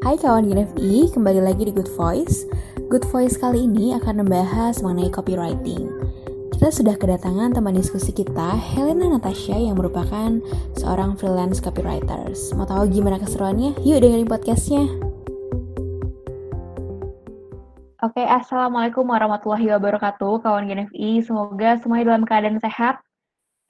Hai kawan GNFI, kembali lagi di Good Voice. Good Voice kali ini akan membahas mengenai copywriting. Kita sudah kedatangan teman diskusi kita, Helena Natasha yang merupakan seorang freelance copywriters. Mau tahu gimana keseruannya? Yuk dengerin podcastnya. Oke, Assalamualaikum warahmatullahi wabarakatuh, kawan GNFI. Semoga semuanya dalam keadaan sehat,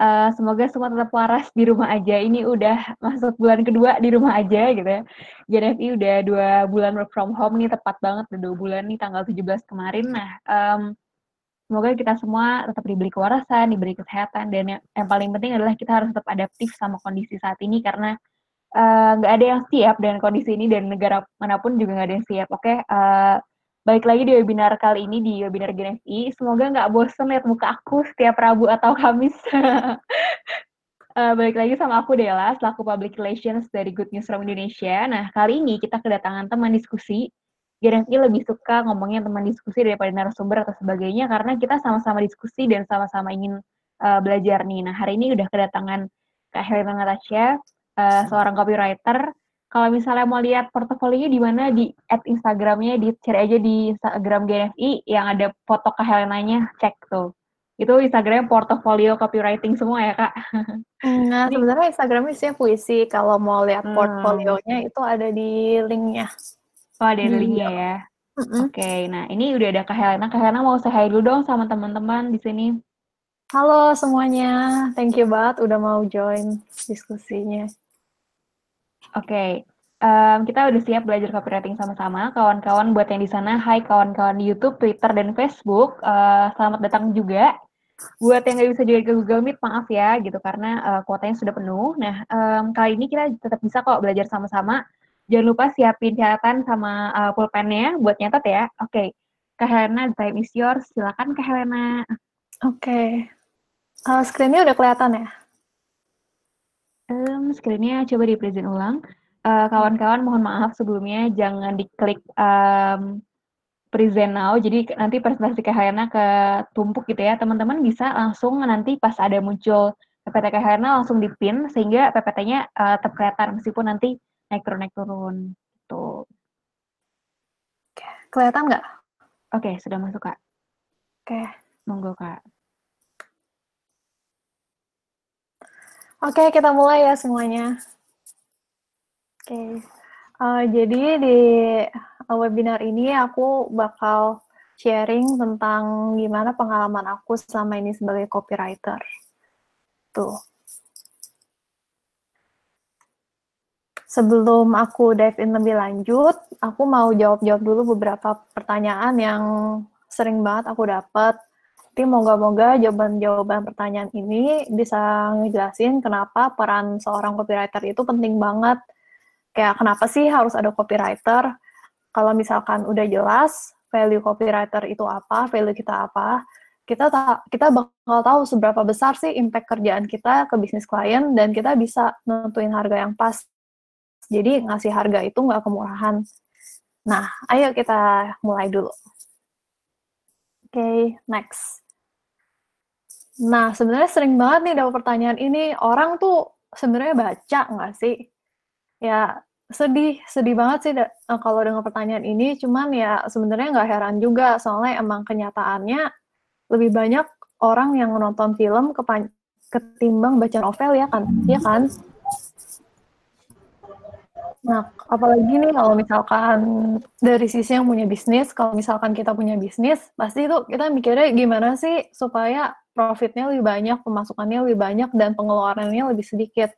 Uh, semoga semua tetap waras di rumah aja. Ini udah masuk bulan kedua di rumah aja gitu ya. JNFI udah dua bulan work from home nih tepat banget udah dua bulan nih tanggal 17 kemarin. Nah, um, semoga kita semua tetap diberi kewarasan, diberi kesehatan dan yang, yang paling penting adalah kita harus tetap adaptif sama kondisi saat ini karena eh, nggak uh, ada yang siap dengan kondisi ini dan negara mana pun juga nggak ada yang siap. Oke, okay? uh, Balik lagi di webinar kali ini di webinar GNFI. Semoga nggak bosen lihat muka aku setiap Rabu atau Kamis. uh, balik lagi sama aku Dela, selaku Public Relations dari Good News from Indonesia. Nah, kali ini kita kedatangan teman diskusi. GNFI lebih suka ngomongnya teman diskusi daripada narasumber atau sebagainya, karena kita sama-sama diskusi dan sama-sama ingin uh, belajar nih. Nah, hari ini udah kedatangan Kak Helena Natasha, uh, seorang copywriter, kalau misalnya mau lihat portofolionya di mana di at Instagramnya di cari aja di Instagram GNFI yang ada foto Kak Helenanya cek tuh itu Instagramnya portofolio copywriting semua ya kak. Nah sebenarnya Instagramnya sih puisi kalau mau lihat hmm. portfolionya itu ada di linknya. Oh ada di linknya ya. Mm-hmm. Oke, okay, nah ini udah ada Kak Helena. Kak Helena mau saya dulu dong sama teman-teman di sini. Halo semuanya, thank you banget udah mau join diskusinya. Oke, okay. um, kita udah siap belajar copywriting sama-sama. Kawan-kawan buat yang di sana, hai kawan-kawan di YouTube, Twitter, dan Facebook. Uh, selamat datang juga. Buat yang nggak bisa join ke Google Meet, maaf ya, gitu, karena uh, kuotanya sudah penuh. Nah, um, kali ini kita tetap bisa kok belajar sama-sama. Jangan lupa siapin catatan sama uh, pulpennya buat nyatet ya. Oke, okay. Kak Helena, the time is yours. Silakan Kak Helena. Oke. Okay. Uh, screen-nya udah kelihatan ya? Um, screen-nya coba di-present ulang. kawan kawan-kawan mohon maaf sebelumnya jangan diklik um, present now, jadi nanti presentasi Helena ke tumpuk gitu ya. Teman-teman bisa langsung nanti pas ada muncul PPT Helena langsung dipin sehingga PPT-nya uh, tetap kelihatan meskipun nanti naik turun naik turun gitu. Kelihatan nggak? Oke, sudah masuk kak. Oke. Monggo kak. Oke, kita mulai ya semuanya. Oke, uh, jadi di webinar ini aku bakal sharing tentang gimana pengalaman aku selama ini sebagai copywriter. Tuh. Sebelum aku dive in lebih lanjut, aku mau jawab-jawab dulu beberapa pertanyaan yang sering banget aku dapat tapi moga-moga jawaban-jawaban pertanyaan ini bisa ngejelasin kenapa peran seorang copywriter itu penting banget. Kayak kenapa sih harus ada copywriter? Kalau misalkan udah jelas value copywriter itu apa, value kita apa, kita ta kita bakal tahu seberapa besar sih impact kerjaan kita ke bisnis klien dan kita bisa nentuin harga yang pas. Jadi ngasih harga itu nggak kemurahan. Nah, ayo kita mulai dulu. Okay, next. Nah, sebenarnya sering banget nih dapat pertanyaan ini, orang tuh sebenarnya baca nggak sih? Ya, sedih, sedih banget sih eh, kalau dengan pertanyaan ini, cuman ya sebenarnya nggak heran juga, soalnya emang kenyataannya lebih banyak orang yang nonton film ketimbang baca novel ya kan? Ya kan? Nah, apalagi nih kalau misalkan dari sisi yang punya bisnis, kalau misalkan kita punya bisnis, pasti itu kita mikirnya gimana sih supaya profitnya lebih banyak, pemasukannya lebih banyak, dan pengeluarannya lebih sedikit.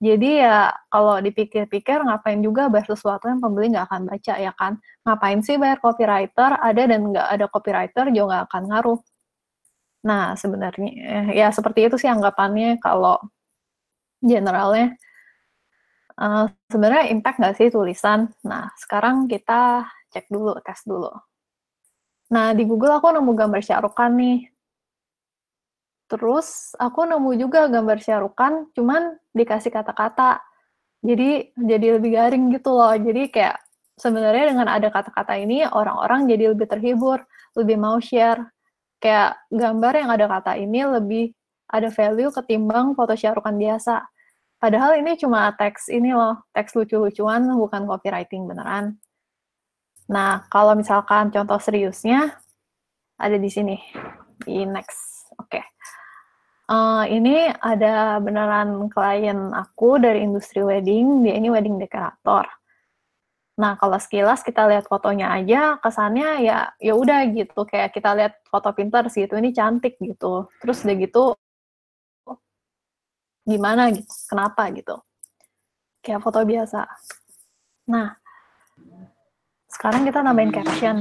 Jadi ya kalau dipikir-pikir ngapain juga bayar sesuatu yang pembeli nggak akan baca ya kan? Ngapain sih bayar copywriter? Ada dan nggak ada copywriter juga nggak akan ngaruh. Nah sebenarnya ya seperti itu sih anggapannya kalau generalnya Uh, sebenarnya impact nggak sih tulisan? Nah, sekarang kita cek dulu, tes dulu. Nah, di Google aku nemu gambar Syarukan nih. Terus aku nemu juga gambar Syarukan, cuman dikasih kata-kata. Jadi jadi lebih garing gitu loh. Jadi kayak sebenarnya dengan ada kata-kata ini orang-orang jadi lebih terhibur, lebih mau share. Kayak gambar yang ada kata ini lebih ada value ketimbang foto Syarukan biasa Padahal ini cuma teks ini loh, teks lucu-lucuan, bukan copywriting beneran. Nah, kalau misalkan contoh seriusnya, ada di sini, di next. Oke. Okay. Uh, eh, ini ada beneran klien aku dari industri wedding, dia ini wedding dekorator. Nah, kalau sekilas kita lihat fotonya aja, kesannya ya ya udah gitu, kayak kita lihat foto Pinterest gitu, ini cantik gitu. Terus udah gitu gimana gitu, kenapa gitu. Kayak foto biasa. Nah, sekarang kita nambahin caption.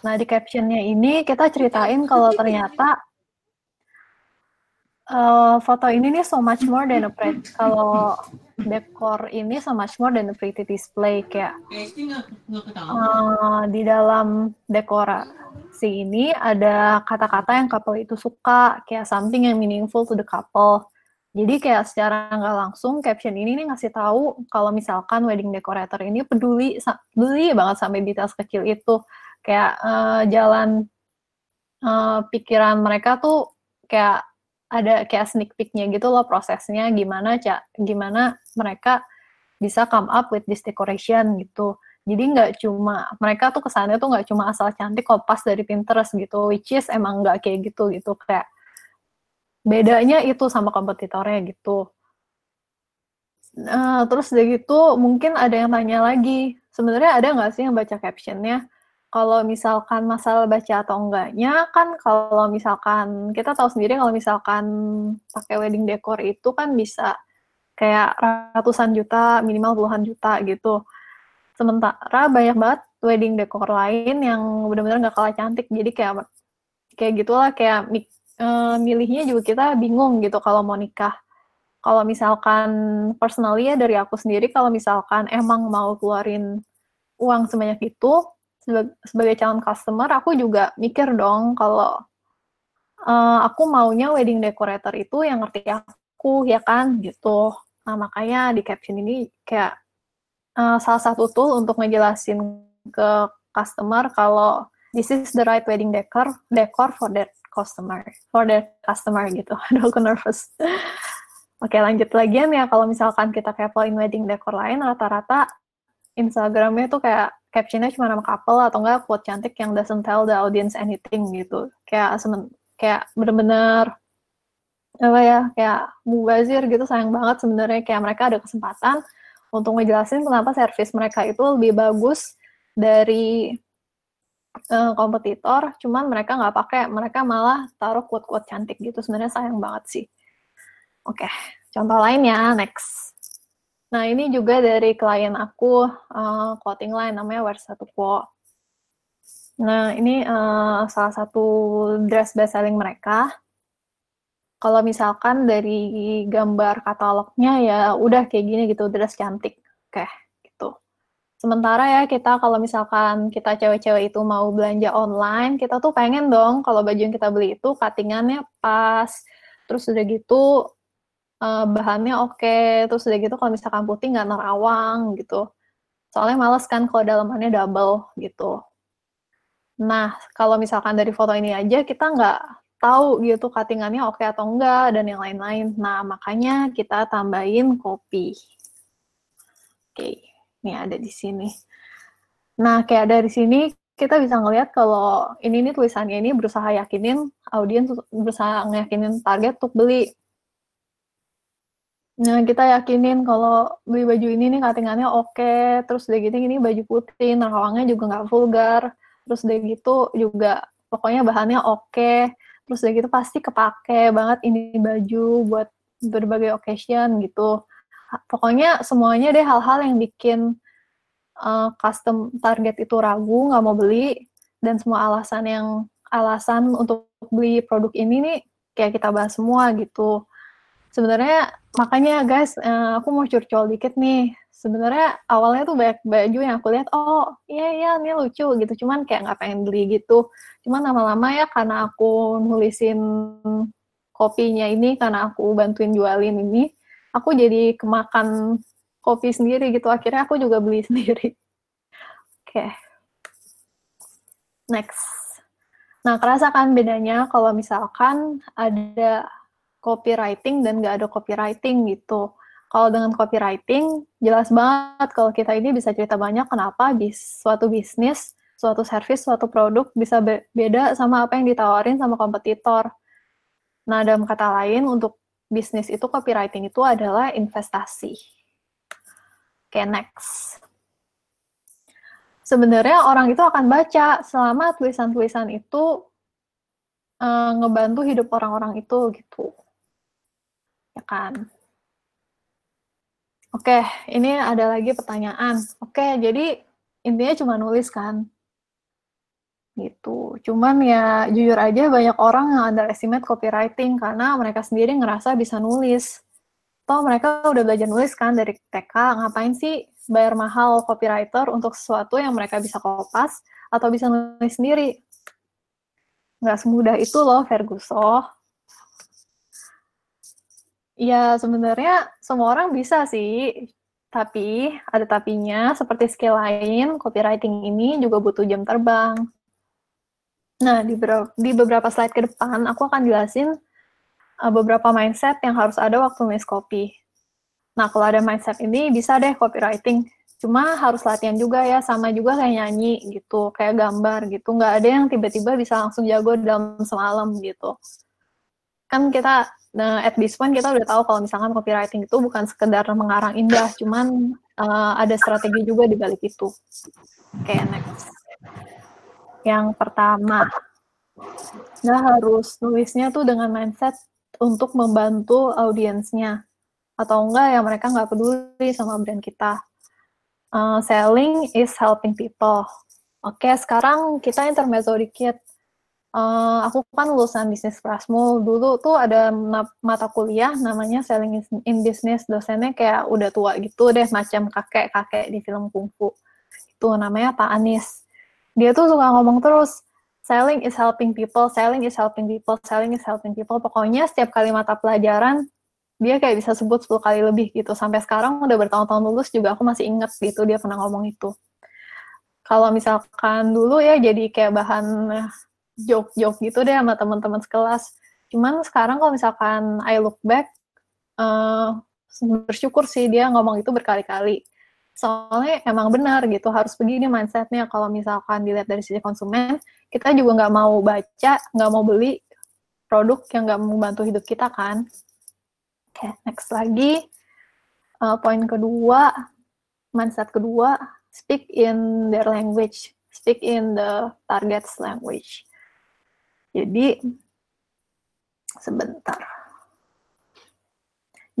Nah, di captionnya ini kita ceritain kalau ternyata uh, foto ini nih so much more than a pretty. Kalau dekor ini so much more than a pretty display kayak uh, di dalam dekorasi ini ada kata-kata yang couple itu suka kayak something yang meaningful to the couple jadi kayak secara nggak langsung caption ini nih ngasih tahu kalau misalkan wedding decorator ini peduli peduli banget sampai detail kecil itu. Kayak uh, jalan uh, pikiran mereka tuh kayak ada kayak sneak peeknya gitu loh prosesnya gimana cak gimana mereka bisa come up with this decoration gitu. Jadi nggak cuma mereka tuh kesannya tuh nggak cuma asal cantik kopas dari Pinterest gitu, which is emang nggak kayak gitu gitu kayak bedanya itu sama kompetitornya gitu. Nah, terus udah gitu mungkin ada yang tanya lagi, sebenarnya ada nggak sih yang baca captionnya? Kalau misalkan masalah baca atau enggaknya, kan kalau misalkan kita tahu sendiri kalau misalkan pakai wedding decor itu kan bisa kayak ratusan juta, minimal puluhan juta gitu. Sementara banyak banget wedding decor lain yang benar-benar nggak kalah cantik, jadi kayak kayak gitulah kayak uh, milihnya juga kita bingung gitu kalau mau nikah. Kalau misalkan personally ya dari aku sendiri, kalau misalkan emang mau keluarin uang sebanyak itu, sebagai, calon customer, aku juga mikir dong kalau uh, aku maunya wedding decorator itu yang ngerti aku, ya kan, gitu. Nah, makanya di caption ini kayak uh, salah satu tool untuk ngejelasin ke customer kalau this is the right wedding decor decor for that customer for the customer gitu. Aduh aku nervous. Oke lanjut lagi ya kalau misalkan kita kepoin wedding decor lain rata-rata Instagramnya tuh kayak captionnya cuma nama couple atau enggak quote cantik yang doesn't tell the audience anything gitu. Kayak semen kayak bener-bener apa ya kayak mubazir gitu sayang banget sebenarnya. Kayak mereka ada kesempatan untuk ngejelasin kenapa service mereka itu lebih bagus dari uh, kompetitor, cuman mereka nggak pakai, mereka malah taruh quote-quote cantik gitu. Sebenarnya sayang banget sih. Oke, okay. contoh lainnya next. Nah ini juga dari klien aku uh, clothing line namanya Wear Satu Quo. Nah ini uh, salah satu dress best selling mereka. Kalau misalkan dari gambar katalognya ya udah kayak gini gitu dress cantik. Oke. Okay Sementara ya kita kalau misalkan kita cewek-cewek itu mau belanja online, kita tuh pengen dong kalau baju yang kita beli itu cuttingannya pas, terus udah gitu uh, bahannya oke, okay. terus udah gitu kalau misalkan putih nggak nerawang gitu. Soalnya males kan kalau dalamannya double gitu. Nah, kalau misalkan dari foto ini aja kita nggak tahu gitu cuttingannya oke okay atau enggak dan yang lain-lain. Nah, makanya kita tambahin kopi. Oke. Okay. Nih ada di sini. Nah, kayak dari sini kita bisa ngelihat kalau ini nih tulisannya ini berusaha yakinin audiens berusaha ngeyakinin target untuk beli. Nah, kita yakinin kalau beli baju ini nih cuttingannya oke, okay, terus udah gitu ini baju putih, nerawangnya juga nggak vulgar, terus udah gitu juga pokoknya bahannya oke, okay, terus udah gitu pasti kepake banget ini baju buat berbagai occasion gitu pokoknya semuanya deh hal-hal yang bikin uh, custom target itu ragu nggak mau beli dan semua alasan yang alasan untuk beli produk ini nih kayak kita bahas semua gitu. Sebenarnya makanya guys uh, aku mau curcol dikit nih. Sebenarnya awalnya tuh banyak baju yang aku lihat oh iya iya ini lucu gitu. Cuman kayak nggak pengen beli gitu. Cuman lama-lama ya karena aku nulisin kopinya ini karena aku bantuin jualin ini aku jadi kemakan kopi sendiri gitu akhirnya aku juga beli sendiri oke okay. next nah kerasa kan bedanya kalau misalkan ada copywriting dan nggak ada copywriting gitu. Kalau dengan copywriting, jelas banget kalau kita ini bisa cerita banyak kenapa bis, suatu bisnis, suatu service, suatu produk bisa be beda sama apa yang ditawarin sama kompetitor. Nah, dalam kata lain, untuk bisnis itu copywriting itu adalah investasi. Oke, okay, next. Sebenarnya orang itu akan baca selama tulisan-tulisan itu uh, ngebantu hidup orang-orang itu gitu. Ya kan? Oke, ini ada lagi pertanyaan. Oke, jadi intinya cuma nulis kan? Gitu. Cuman ya jujur aja banyak orang yang underestimate copywriting karena mereka sendiri ngerasa bisa nulis. Toh mereka udah belajar nulis kan dari TK, ngapain sih bayar mahal copywriter untuk sesuatu yang mereka bisa kopas atau bisa nulis sendiri? Nggak semudah itu loh, Ferguson. Ya, sebenarnya semua orang bisa sih. Tapi, ada tapinya, seperti skill lain, copywriting ini juga butuh jam terbang. Nah, di, di beberapa slide ke depan, aku akan jelasin uh, beberapa mindset yang harus ada waktu nulis copy. Nah, kalau ada mindset ini, bisa deh copywriting. Cuma harus latihan juga ya, sama juga kayak nyanyi gitu, kayak gambar gitu. Nggak ada yang tiba-tiba bisa langsung jago dalam semalam gitu. Kan kita Nah, at this point kita udah tahu kalau misalkan copywriting itu bukan sekedar mengarang indah, cuman uh, ada strategi juga di balik itu. Oke, okay, next. Yang pertama, kita harus nulisnya tuh dengan mindset untuk membantu audiensnya. Atau enggak ya mereka nggak peduli sama brand kita. Uh, selling is helping people. Oke, okay, sekarang kita intermezzo dikit Uh, aku kan lulusan bisnis Prasmul. Dulu tuh ada mata kuliah namanya Selling in Business. Dosennya kayak udah tua gitu deh, macam kakek-kakek di film kungfu. Itu namanya Pak Anis. Dia tuh suka ngomong terus, selling is helping people, selling is helping people, selling is helping people. Pokoknya setiap kali mata pelajaran, dia kayak bisa sebut 10 kali lebih gitu. Sampai sekarang udah bertahun-tahun lulus juga aku masih inget gitu dia pernah ngomong itu. Kalau misalkan dulu ya jadi kayak bahan joke-joke gitu deh sama teman-teman sekelas. Cuman sekarang kalau misalkan I look back, uh, bersyukur sih dia ngomong itu berkali-kali. Soalnya emang benar gitu, harus begini mindsetnya. Kalau misalkan dilihat dari sisi konsumen, kita juga nggak mau baca, nggak mau beli produk yang nggak membantu hidup kita kan. Oke, okay, next lagi. Uh, poin kedua, mindset kedua, speak in their language. Speak in the target's language. Jadi sebentar.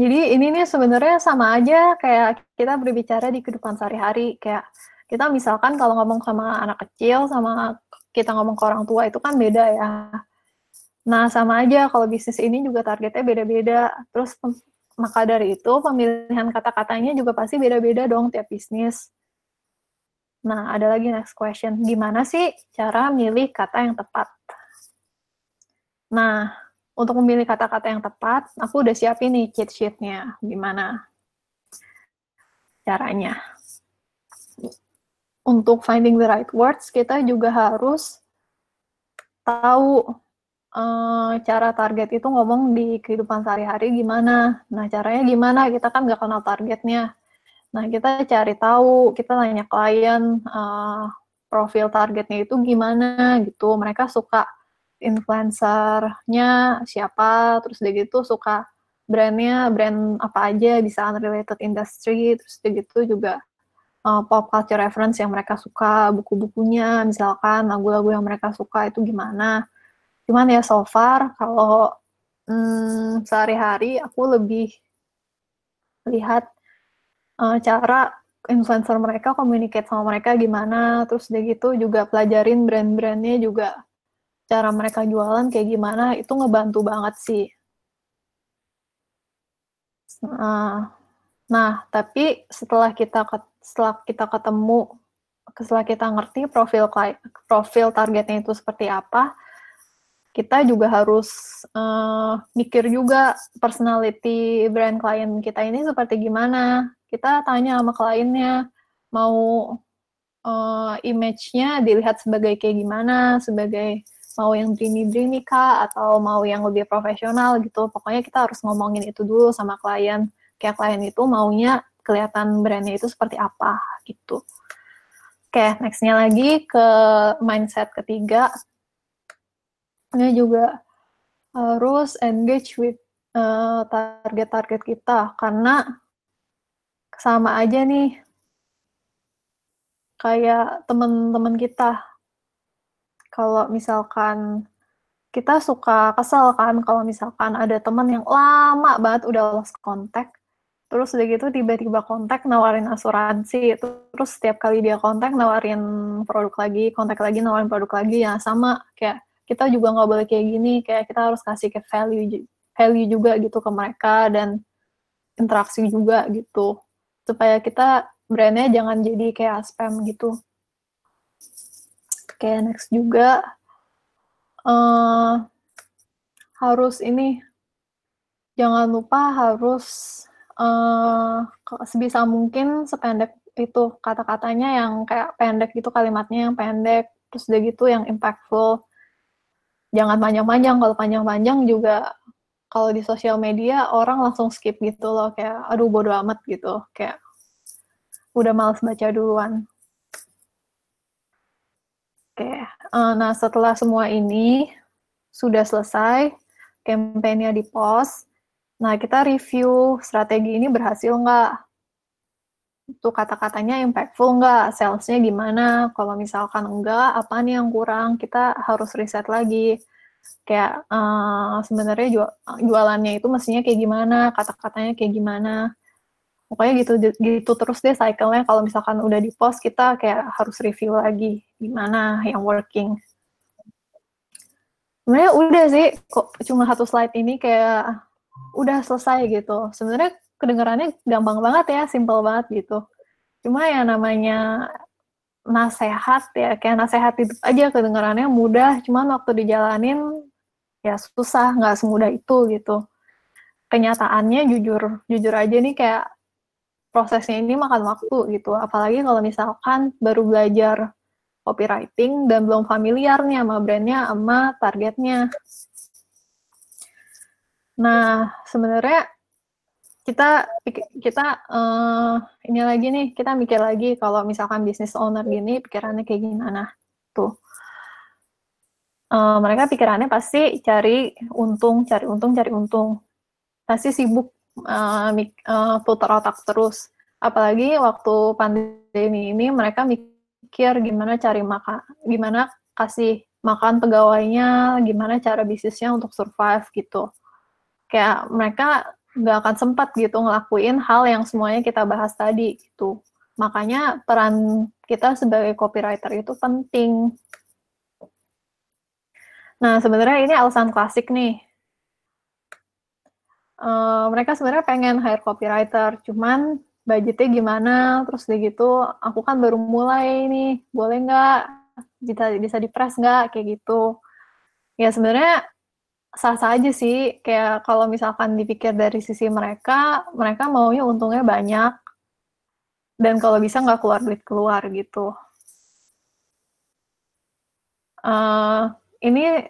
Jadi ini nih sebenarnya sama aja kayak kita berbicara di kehidupan sehari-hari kayak kita misalkan kalau ngomong sama anak kecil sama kita ngomong ke orang tua itu kan beda ya. Nah, sama aja kalau bisnis ini juga targetnya beda-beda. Terus maka dari itu pemilihan kata-katanya juga pasti beda-beda dong tiap bisnis. Nah, ada lagi next question. Gimana sih cara milih kata yang tepat? Nah, untuk memilih kata-kata yang tepat, aku udah siapin nih cheat sheet-nya. Gimana caranya? Untuk finding the right words, kita juga harus tahu uh, cara target itu ngomong di kehidupan sehari-hari gimana. Nah, caranya gimana? Kita kan nggak kenal targetnya. Nah, kita cari tahu, kita nanya klien, uh, profil targetnya itu gimana gitu. Mereka suka influencernya siapa, terus dia gitu suka brandnya brand apa aja, bisa unrelated industry, terus dia gitu juga uh, pop culture reference yang mereka suka, buku-bukunya, misalkan lagu-lagu yang mereka suka itu gimana. Cuman ya so far kalau hmm, sehari-hari aku lebih lihat uh, cara influencer mereka communicate sama mereka gimana, terus dia gitu juga pelajarin brand-brandnya juga cara mereka jualan kayak gimana itu ngebantu banget sih. Nah, nah tapi setelah kita setelah kita ketemu setelah kita ngerti profil profil targetnya itu seperti apa, kita juga harus uh, mikir juga personality brand klien kita ini seperti gimana. Kita tanya sama kliennya mau uh, image-nya dilihat sebagai kayak gimana, sebagai mau yang dreamy-dreamy kah, atau mau yang lebih profesional gitu. Pokoknya kita harus ngomongin itu dulu sama klien. Kayak klien itu maunya kelihatan brandnya itu seperti apa gitu. Oke, nextnya lagi ke mindset ketiga. Ini juga harus engage with eh, target-target uh, kita karena sama aja nih kayak teman-teman kita kalau misalkan kita suka kesel kan kalau misalkan ada teman yang lama banget udah lost kontak terus udah gitu tiba-tiba kontak nawarin asuransi terus setiap kali dia kontak nawarin produk lagi kontak lagi nawarin produk lagi ya sama kayak kita juga nggak boleh kayak gini kayak kita harus kasih ke value value juga gitu ke mereka dan interaksi juga gitu supaya kita brandnya jangan jadi kayak spam gitu Okay, next juga. Uh, harus ini jangan lupa harus uh, sebisa mungkin sependek itu kata-katanya yang kayak pendek gitu kalimatnya yang pendek terus udah gitu yang impactful. Jangan panjang-panjang kalau panjang-panjang juga kalau di sosial media orang langsung skip gitu loh kayak aduh bodo amat gitu. Kayak udah males baca duluan Oke, uh, nah setelah semua ini sudah selesai, kampanye di post, nah kita review strategi ini berhasil nggak? Itu kata-katanya impactful nggak? Salesnya gimana? Kalau misalkan enggak, apa nih yang kurang? Kita harus riset lagi. Kayak uh, sebenarnya jualannya itu mestinya kayak gimana? Kata-katanya kayak gimana? Pokoknya gitu gitu terus deh cycle-nya. Kalau misalkan udah di post kita kayak harus review lagi gimana yang working. Sebenarnya udah sih kok cuma satu slide ini kayak udah selesai gitu. Sebenarnya kedengarannya gampang banget ya simple banget gitu. Cuma ya namanya nasehat ya kayak nasehat itu aja kedengarannya mudah. Cuman waktu dijalanin ya susah nggak semudah itu gitu. Kenyataannya jujur jujur aja nih kayak prosesnya ini makan waktu gitu. Apalagi kalau misalkan baru belajar copywriting dan belum familiar nih sama brandnya, sama targetnya. Nah, sebenarnya kita kita uh, ini lagi nih kita mikir lagi kalau misalkan bisnis owner gini pikirannya kayak gimana tuh uh, mereka pikirannya pasti cari untung cari untung cari untung pasti sibuk uh, putar otak terus. Apalagi waktu pandemi ini mereka mikir gimana cari makan, gimana kasih makan pegawainya, gimana cara bisnisnya untuk survive gitu. Kayak mereka nggak akan sempat gitu ngelakuin hal yang semuanya kita bahas tadi gitu. Makanya peran kita sebagai copywriter itu penting. Nah, sebenarnya ini alasan klasik nih uh, mereka sebenarnya pengen hire copywriter, cuman budgetnya gimana, terus udah gitu, aku kan baru mulai nih, boleh nggak, bisa bisa dipres nggak, kayak gitu. Ya sebenarnya sah-sah aja sih, kayak kalau misalkan dipikir dari sisi mereka, mereka maunya untungnya banyak, dan kalau bisa nggak keluar duit keluar gitu. Uh, ini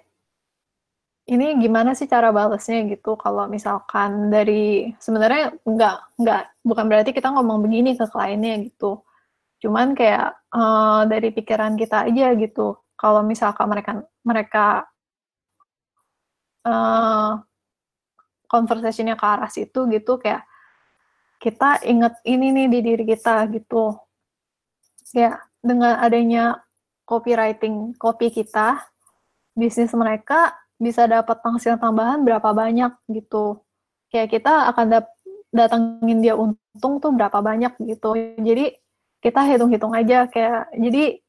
ini gimana sih cara balasnya gitu? Kalau misalkan dari sebenarnya nggak nggak bukan berarti kita ngomong begini ke kliennya gitu. Cuman kayak uh, dari pikiran kita aja gitu. Kalau misalkan mereka mereka uh, conversationnya ke arah situ gitu kayak kita inget ini nih di diri kita gitu. Ya dengan adanya copywriting copy kita bisnis mereka bisa dapat penghasilan tambahan berapa banyak gitu. Kayak kita akan datangin dia untung tuh berapa banyak gitu. Jadi kita hitung-hitung aja kayak jadi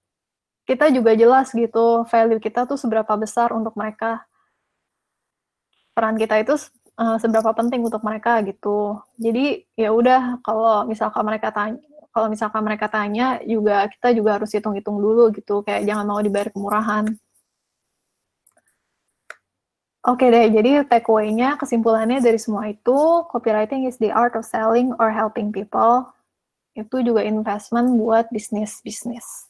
kita juga jelas gitu value kita tuh seberapa besar untuk mereka. Peran kita itu uh, seberapa penting untuk mereka gitu. Jadi ya udah kalau misalkan mereka tanya kalau misalkan mereka tanya juga kita juga harus hitung-hitung dulu gitu kayak jangan mau dibayar kemurahan. Oke deh, jadi takeaway-nya, kesimpulannya dari semua itu, copywriting is the art of selling or helping people. Itu juga investment buat bisnis-bisnis.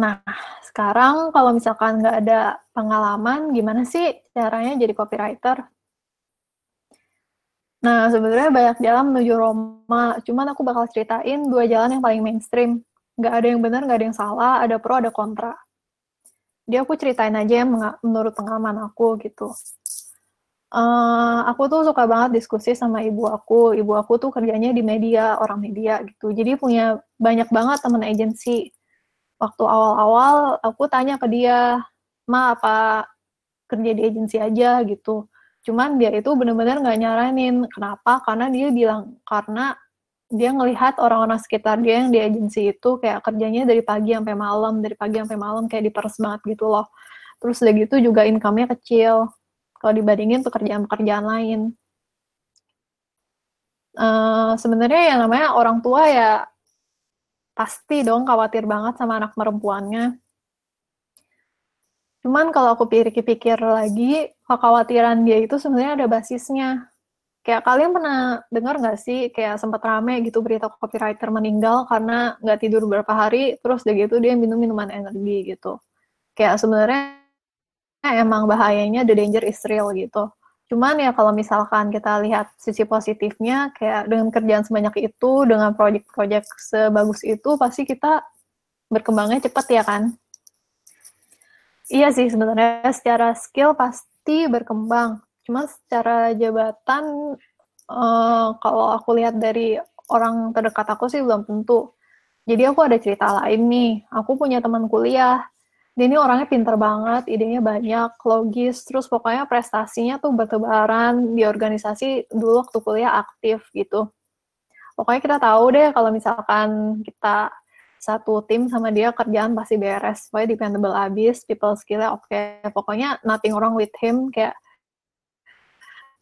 Nah, sekarang kalau misalkan nggak ada pengalaman, gimana sih caranya jadi copywriter? Nah, sebenarnya banyak jalan menuju Roma, cuman aku bakal ceritain dua jalan yang paling mainstream. Nggak ada yang benar, nggak ada yang salah, ada pro, ada kontra. Dia aku ceritain aja yang menurut pengalaman aku gitu. Uh, aku tuh suka banget diskusi sama ibu aku. Ibu aku tuh kerjanya di media, orang media gitu. Jadi punya banyak banget temen agensi waktu awal-awal aku tanya ke dia, ma apa kerja di agensi aja gitu. Cuman dia itu bener-bener nggak nyaranin. Kenapa? Karena dia bilang karena dia ngelihat orang-orang sekitar dia yang di agensi itu kayak kerjanya dari pagi sampai malam, dari pagi sampai malam kayak diperes banget gitu loh. Terus udah gitu juga income-nya kecil kalau dibandingin pekerjaan-pekerjaan lain. Uh, sebenarnya yang namanya orang tua ya pasti dong khawatir banget sama anak perempuannya. Cuman kalau aku pikir-pikir lagi, kekhawatiran dia itu sebenarnya ada basisnya. Kayak kalian pernah dengar nggak sih, kayak sempat rame gitu berita copywriter meninggal karena nggak tidur beberapa hari, terus udah gitu dia minum minuman energi gitu. Kayak sebenarnya emang bahayanya the danger is real gitu. Cuman ya kalau misalkan kita lihat sisi positifnya, kayak dengan kerjaan sebanyak itu, dengan proyek-proyek sebagus itu, pasti kita berkembangnya cepat ya kan? Iya sih sebenarnya secara skill pasti berkembang. Cuma secara jabatan, uh, kalau aku lihat dari orang terdekat aku sih belum tentu. Jadi aku ada cerita lain nih. Aku punya teman kuliah dia ini orangnya pinter banget, idenya banyak, logis, terus pokoknya prestasinya tuh bertebaran di organisasi dulu waktu kuliah aktif gitu. Pokoknya kita tahu deh kalau misalkan kita satu tim sama dia kerjaan pasti beres, pokoknya dependable abis, people skillnya oke, okay. pokoknya nothing wrong with him, kayak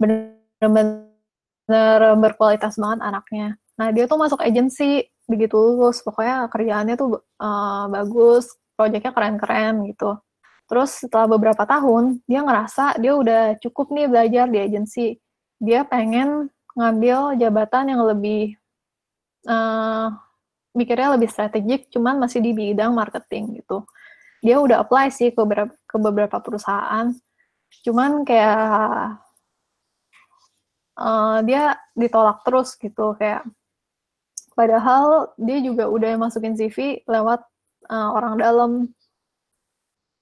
bener-bener berkualitas banget anaknya. Nah dia tuh masuk agency begitu lulus, pokoknya kerjaannya tuh uh, bagus, proyeknya keren-keren gitu. Terus setelah beberapa tahun, dia ngerasa dia udah cukup nih belajar di agensi. Dia pengen ngambil jabatan yang lebih, uh, mikirnya lebih strategik, cuman masih di bidang marketing gitu. Dia udah apply sih ke beberapa, ke beberapa perusahaan, cuman kayak uh, dia ditolak terus gitu, kayak padahal dia juga udah masukin CV lewat uh, orang dalam.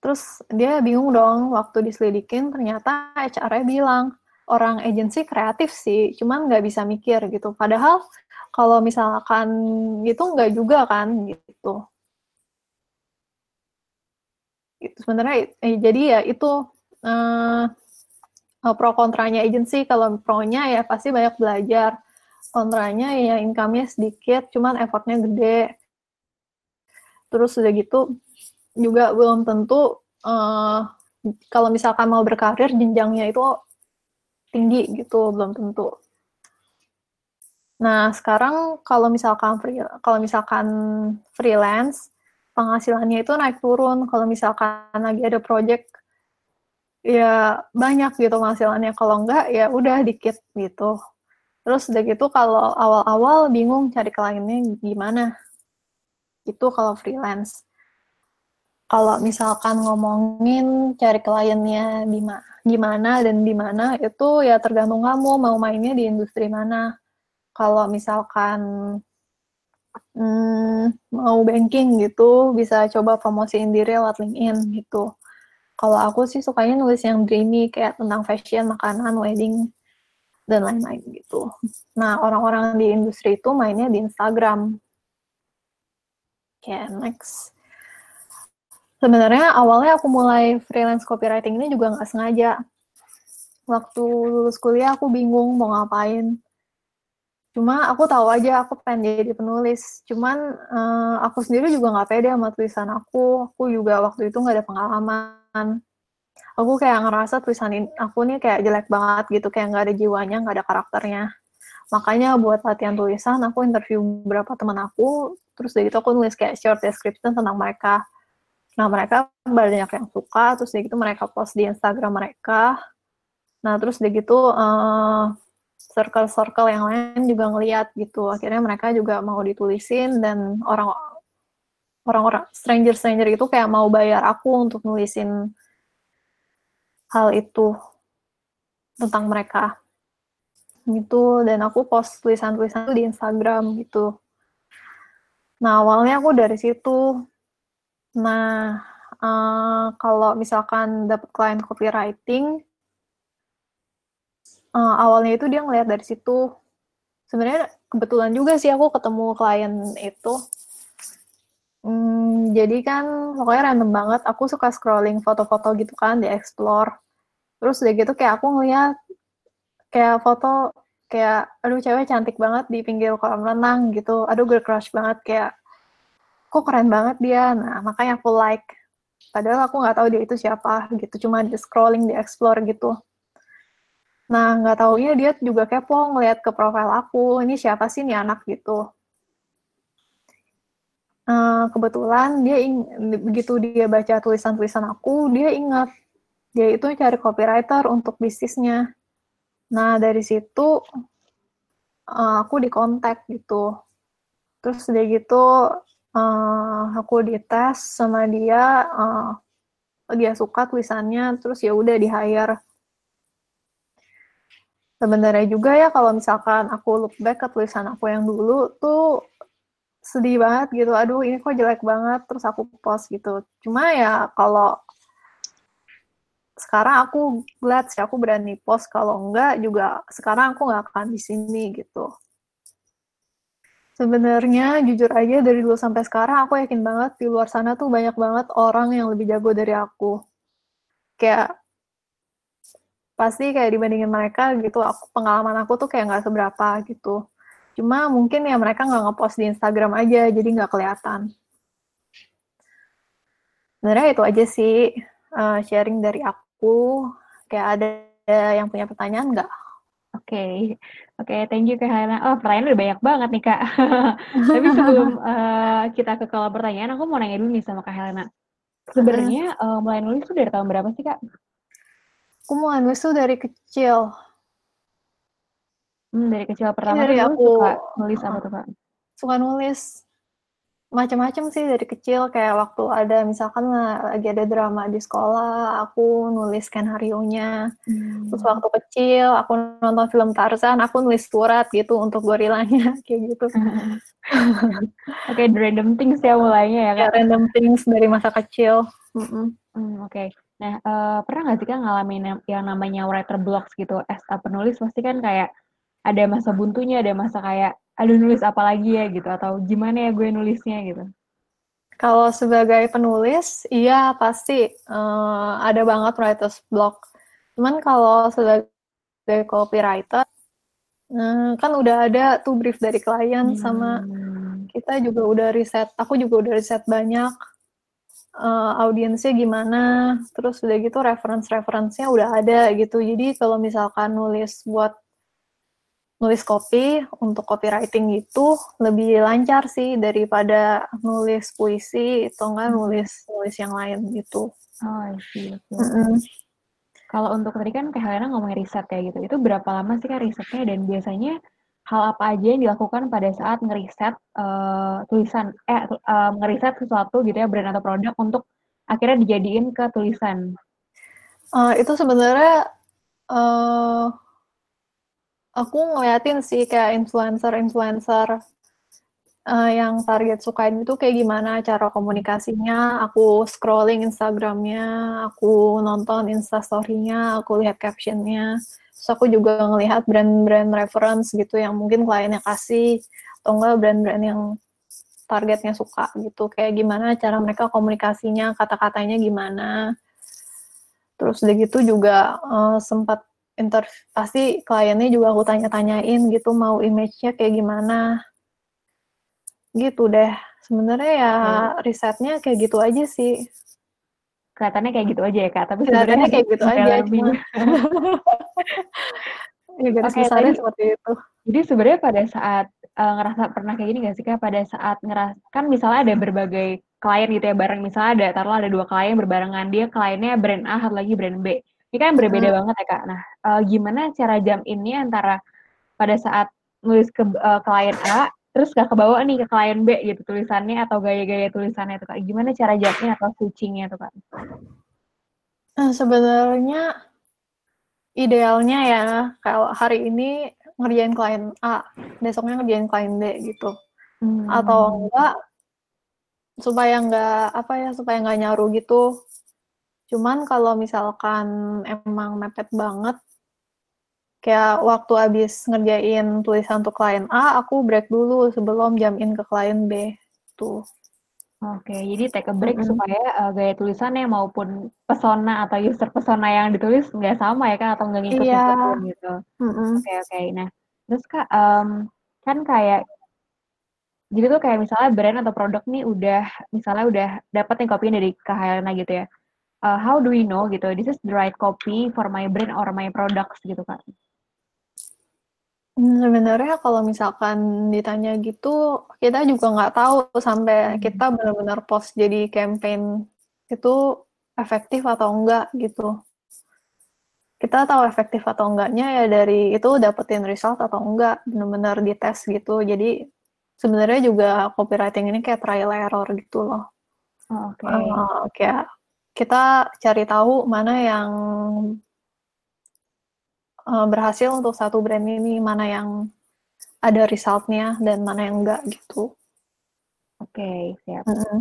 Terus dia bingung dong waktu diselidikin ternyata HR-nya bilang orang agensi kreatif sih, cuman nggak bisa mikir gitu. Padahal kalau misalkan gitu nggak juga kan gitu. Itu sebenarnya eh, jadi ya itu uh, pro kontranya agensi. Kalau pro-nya ya pasti banyak belajar. Kontranya ya income-nya sedikit, cuman effortnya gede terus udah gitu juga belum tentu uh, kalau misalkan mau berkarir jenjangnya itu tinggi gitu belum tentu nah sekarang kalau misalkan free, kalau misalkan freelance penghasilannya itu naik turun kalau misalkan lagi ada project ya banyak gitu penghasilannya kalau enggak ya udah dikit gitu terus udah gitu kalau awal-awal bingung cari kliennya gimana itu kalau freelance. Kalau misalkan ngomongin cari kliennya di gimana dan di mana itu ya tergantung kamu mau mainnya di industri mana. Kalau misalkan hmm, mau banking gitu bisa coba promosiin diri lewat LinkedIn gitu. Kalau aku sih sukanya nulis yang dreamy kayak tentang fashion, makanan, wedding dan lain-lain gitu. Nah, orang-orang di industri itu mainnya di Instagram okay, next. Sebenarnya awalnya aku mulai freelance copywriting ini juga nggak sengaja. Waktu lulus kuliah aku bingung mau ngapain. Cuma aku tahu aja aku pengen jadi penulis. Cuman uh, aku sendiri juga nggak pede sama tulisan aku. Aku juga waktu itu nggak ada pengalaman. Aku kayak ngerasa tulisan ini, aku nih kayak jelek banget gitu, kayak nggak ada jiwanya, nggak ada karakternya. Makanya buat latihan tulisan, aku interview beberapa teman aku, terus dari itu aku nulis kayak short description tentang mereka. Nah, mereka banyak yang suka, terus dari itu mereka post di Instagram mereka. Nah, terus dari gitu uh, circle-circle yang lain juga ngeliat gitu. Akhirnya mereka juga mau ditulisin dan orang orang-orang stranger-stranger itu kayak mau bayar aku untuk nulisin hal itu tentang mereka gitu. Dan aku post tulisan-tulisan di Instagram gitu. Nah awalnya aku dari situ. Nah uh, kalau misalkan dapat klien copywriting uh, awalnya itu dia ngeliat dari situ. Sebenarnya kebetulan juga sih aku ketemu klien itu Hmm, jadi kan pokoknya random banget. Aku suka scrolling foto-foto gitu kan di explore. Terus udah gitu kayak aku ngeliat kayak foto kayak aduh cewek cantik banget di pinggir kolam renang gitu. Aduh gue crush banget kayak kok keren banget dia. Nah makanya aku like. Padahal aku nggak tahu dia itu siapa gitu. Cuma di scrolling di explore gitu. Nah nggak taunya dia juga kepo ngeliat ke profil aku. Ini siapa sih nih anak gitu uh, kebetulan dia ing begitu dia baca tulisan-tulisan aku, dia ingat dia itu cari copywriter untuk bisnisnya. Nah dari situ uh, aku dikontak gitu. Terus dia gitu uh, aku dites sama dia, uh, dia suka tulisannya, terus ya udah di hire. Sebenarnya juga ya kalau misalkan aku look back ke tulisan aku yang dulu tuh sedih banget gitu. Aduh ini kok jelek banget terus aku post gitu. Cuma ya kalau sekarang aku glad sih aku berani post. Kalau enggak juga sekarang aku nggak akan di sini gitu. Sebenarnya jujur aja dari dulu sampai sekarang aku yakin banget di luar sana tuh banyak banget orang yang lebih jago dari aku. Kayak pasti kayak dibandingin mereka gitu aku pengalaman aku tuh kayak nggak seberapa gitu Cuma mungkin ya mereka nggak ngepost di Instagram aja, jadi nggak kelihatan. Sebenarnya itu aja sih uh, sharing dari aku. Kayak ada yang punya pertanyaan nggak? Oke, okay. oke, okay, thank you Kak Helena. Oh, pertanyaan udah banyak banget nih Kak. Tapi sebelum uh, kita ke kalau pertanyaan, aku mau nanya dulu nih sama Kak Helena. Sebenarnya uh, mulai nulis tuh dari tahun berapa sih Kak? Aku mulai nulis tuh dari kecil. Hmm, dari kecil pertama dari aku suka nulis apa tuh kak? Suka nulis macam-macam sih dari kecil kayak waktu ada misalkan lagi ada drama di sekolah aku nulis skenario-nya hmm. terus waktu kecil aku nonton film Tarzan aku nulis surat gitu untuk gorilanya kayak gitu oke okay, random things ya mulainya ya kan? random things dari masa kecil mm -mm. Hmm, oke okay. nah uh, pernah nggak sih kan ngalamin yang namanya writer blocks gitu as a penulis pasti kan kayak ada masa buntunya, ada masa kayak, aduh nulis apa lagi ya gitu, atau gimana ya gue nulisnya gitu? Kalau sebagai penulis, iya pasti uh, ada banget writer's block. Cuman kalau sebagai copywriter, uh, kan udah ada tuh brief dari klien hmm. sama kita juga udah riset, aku juga udah riset banyak uh, audiensnya gimana, terus udah gitu reference-reference-nya udah ada gitu. Jadi kalau misalkan nulis buat nulis kopi untuk copywriting itu lebih lancar sih daripada nulis puisi atau enggak hmm. nulis nulis yang lain gitu. Oh, iya. Mm -hmm. Kalau untuk tadi kan kayak Helena ngomongin riset kayak gitu, itu berapa lama sih kan risetnya dan biasanya hal apa aja yang dilakukan pada saat ngeriset uh, tulisan, eh uh, ngeriset sesuatu gitu ya brand atau produk untuk akhirnya dijadiin ke tulisan? Uh, itu sebenarnya uh, aku ngeliatin sih kayak influencer-influencer uh, yang target sukain itu kayak gimana cara komunikasinya, aku scrolling Instagramnya, aku nonton instastorynya, aku lihat captionnya, terus aku juga ngelihat brand-brand reference gitu yang mungkin kliennya kasih, atau enggak brand-brand yang targetnya suka gitu, kayak gimana cara mereka komunikasinya, kata-katanya gimana, terus udah gitu juga uh, sempat inter pasti kliennya juga aku tanya-tanyain gitu mau image-nya kayak gimana. Gitu deh. Sebenarnya ya hmm. risetnya kayak gitu aja sih. Kelihatannya kayak gitu aja ya kak. Tapi sebenarnya kayak gitu aja cuma ya garis okay, besarnya seperti itu. jadi sebenarnya pada saat uh, ngerasa pernah kayak gini gak sih kak? Pada saat ngerasa kan misalnya ada berbagai klien gitu ya bareng misalnya ada taruhlah ada dua klien berbarengan dia kliennya brand A satu lagi brand B ini kan berbeda hmm. banget ya kak. Nah, uh, gimana cara jam ini antara pada saat nulis ke uh, klien A terus gak kebawa nih ke klien B gitu tulisannya atau gaya-gaya tulisannya tuh kak gimana cara jawabnya atau switchingnya tuh kak nah, sebenarnya idealnya ya kalau hari ini ngerjain klien A besoknya ngerjain klien B gitu hmm. atau enggak supaya enggak apa ya supaya enggak nyaru gitu cuman kalau misalkan emang mepet banget kayak waktu abis ngerjain tulisan untuk klien A, aku break dulu sebelum jam in ke klien B. Tuh. Oke, jadi take a break mm -hmm. supaya uh, gaya tulisannya maupun pesona atau user pesona yang ditulis nggak sama ya kan atau nggak ngikut yeah. gitu. Oke mm -hmm. oke. Okay, okay. Nah, terus kak um, kan kayak jadi tuh kayak misalnya brand atau produk nih udah misalnya udah dapat nih kopinya dari Kak Helena gitu ya. Uh, how do we know gitu this is the right copy for my brand or my products gitu kak? Hmm, sebenarnya kalau misalkan ditanya gitu, kita juga nggak tahu sampai hmm. kita benar-benar post jadi campaign itu efektif atau enggak gitu. Kita tahu efektif atau enggaknya ya dari itu dapetin result atau enggak, benar-benar dites gitu. Jadi sebenarnya juga copywriting ini kayak trial error gitu loh. Oke. Okay. Uh, kayak kita cari tahu mana yang uh, berhasil untuk satu brand ini mana yang ada resultnya dan mana yang enggak gitu. Oke, okay, siap. Mm -hmm.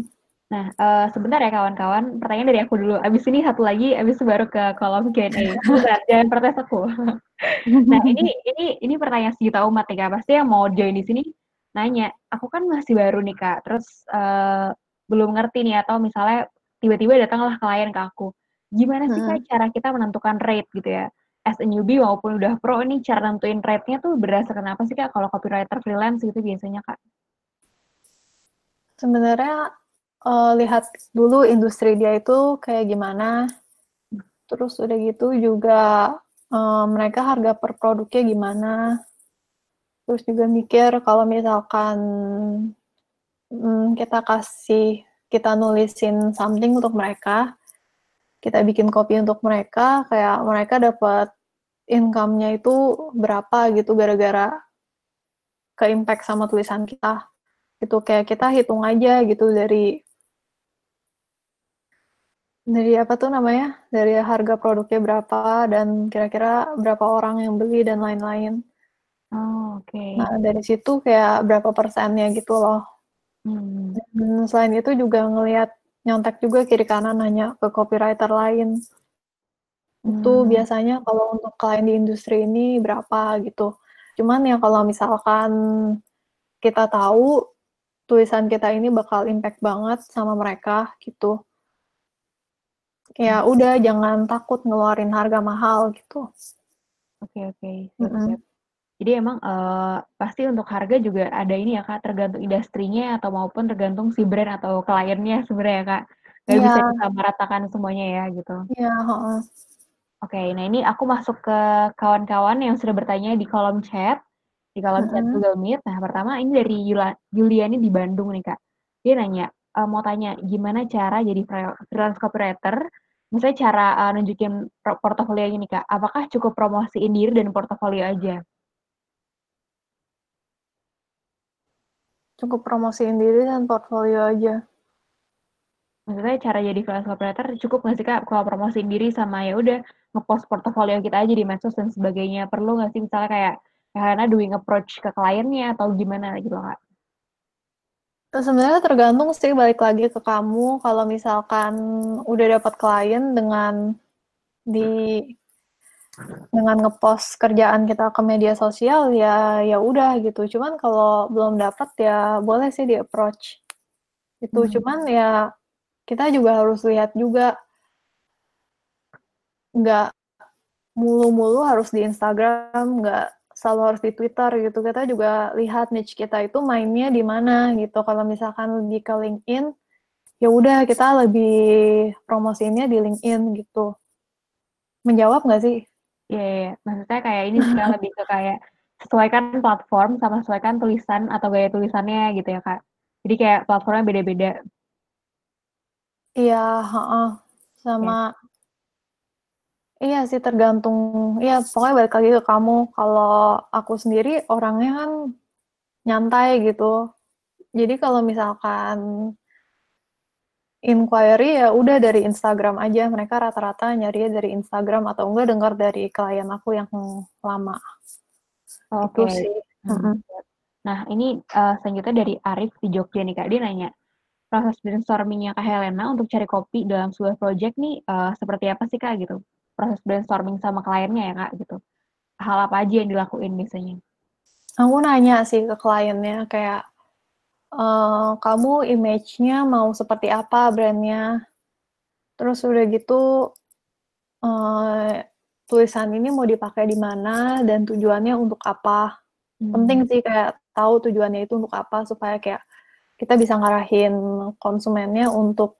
Nah, uh, sebentar ya kawan-kawan, pertanyaan dari aku dulu. Abis ini satu lagi, abis itu baru ke kolom Q&A. Sebentar, jangan protes aku. nah, ini ini ini pertanyaan sejuta umat nih Kak. Pasti yang mau join di sini nanya, aku kan masih baru nih Kak, terus uh, belum ngerti nih atau misalnya tiba-tiba datanglah klien ke aku. Gimana sih Kak cara kita menentukan rate gitu ya? as a newbie maupun udah pro ini cara nentuin rate-nya tuh berdasarkan apa sih kak kalau copywriter freelance gitu biasanya kak? Sebenarnya uh, lihat dulu industri dia itu kayak gimana, terus udah gitu juga uh, mereka harga per produknya gimana, terus juga mikir kalau misalkan um, kita kasih kita nulisin something untuk mereka, kita bikin kopi untuk mereka, kayak mereka dapat income-nya itu berapa gitu gara-gara ke impact sama tulisan kita. Itu kayak kita hitung aja gitu dari dari apa tuh namanya? Dari harga produknya berapa dan kira-kira berapa orang yang beli dan lain-lain. Oh, oke. Okay. Nah, dari situ kayak berapa persennya gitu loh. Hmm. Selain itu juga ngelihat nyontek juga kiri kanan nanya ke copywriter lain itu hmm. biasanya kalau untuk klien di industri ini berapa gitu. Cuman ya kalau misalkan kita tahu tulisan kita ini bakal impact banget sama mereka gitu. Ya hmm. udah jangan takut ngeluarin harga mahal gitu. Oke oke. Mm -hmm. Jadi emang uh, pasti untuk harga juga ada ini ya kak, tergantung industrinya atau maupun tergantung si brand atau kliennya sebenarnya ya kak. Gak yeah. bisa kita meratakan semuanya ya gitu. Iya. Yeah, Oke, nah ini aku masuk ke kawan-kawan yang sudah bertanya di kolom chat, di kolom chat mm-hmm. Google Meet. Nah, pertama ini dari Yula, Yuliani di Bandung nih Kak. Dia nanya, uh, mau tanya gimana cara jadi freelance copywriter? Misalnya cara uh, nunjukin portofolio ini Kak, apakah cukup promosiin diri dan portofolio aja? Cukup promosiin diri dan portfolio aja. Maksudnya cara jadi freelance copywriter cukup nggak sih kak? Kalau promosiin diri sama ya udah ngepost portofolio kita aja di medsos dan sebagainya. Perlu nggak sih misalnya kayak karena doing approach ke kliennya atau gimana gitu kak? Sebenarnya tergantung sih balik lagi ke kamu. Kalau misalkan udah dapat klien dengan di dengan ngepost kerjaan kita ke media sosial ya ya udah gitu. Cuman kalau belum dapat ya boleh sih di approach. Itu hmm. cuman ya kita juga harus lihat juga nggak mulu-mulu harus di Instagram, nggak selalu harus di Twitter gitu. Kita juga lihat niche kita itu mainnya di mana gitu. Kalau misalkan lebih ke LinkedIn, ya udah kita lebih promosinya di LinkedIn gitu. Menjawab nggak sih? Iya, yeah, yeah. maksudnya kayak ini juga lebih ke kayak sesuaikan platform sama sesuaikan tulisan atau gaya tulisannya gitu ya kak. Jadi kayak platformnya beda-beda. Iya, heeh, sama iya sih tergantung iya pokoknya balik lagi ke kamu. Kalau aku sendiri orangnya kan nyantai gitu. Jadi kalau misalkan inquiry ya udah dari Instagram aja. Mereka rata-rata nyari dari Instagram atau enggak dengar dari klien aku yang lama. Oke. Okay. sih. Hmm. Nah, ini uh, selanjutnya dari Arif di Jogja nih Kak. Dia nanya, proses brainstormingnya Kak Helena untuk cari kopi dalam sebuah project nih uh, seperti apa sih Kak gitu? Proses brainstorming sama kliennya ya Kak gitu. Hal apa aja yang dilakuin biasanya? Aku nanya sih ke kliennya kayak uh, kamu image-nya mau seperti apa brandnya? Terus udah gitu uh, tulisan ini mau dipakai di mana dan tujuannya untuk apa? Hmm. penting sih kayak tahu tujuannya itu untuk apa supaya kayak kita bisa ngarahin konsumennya untuk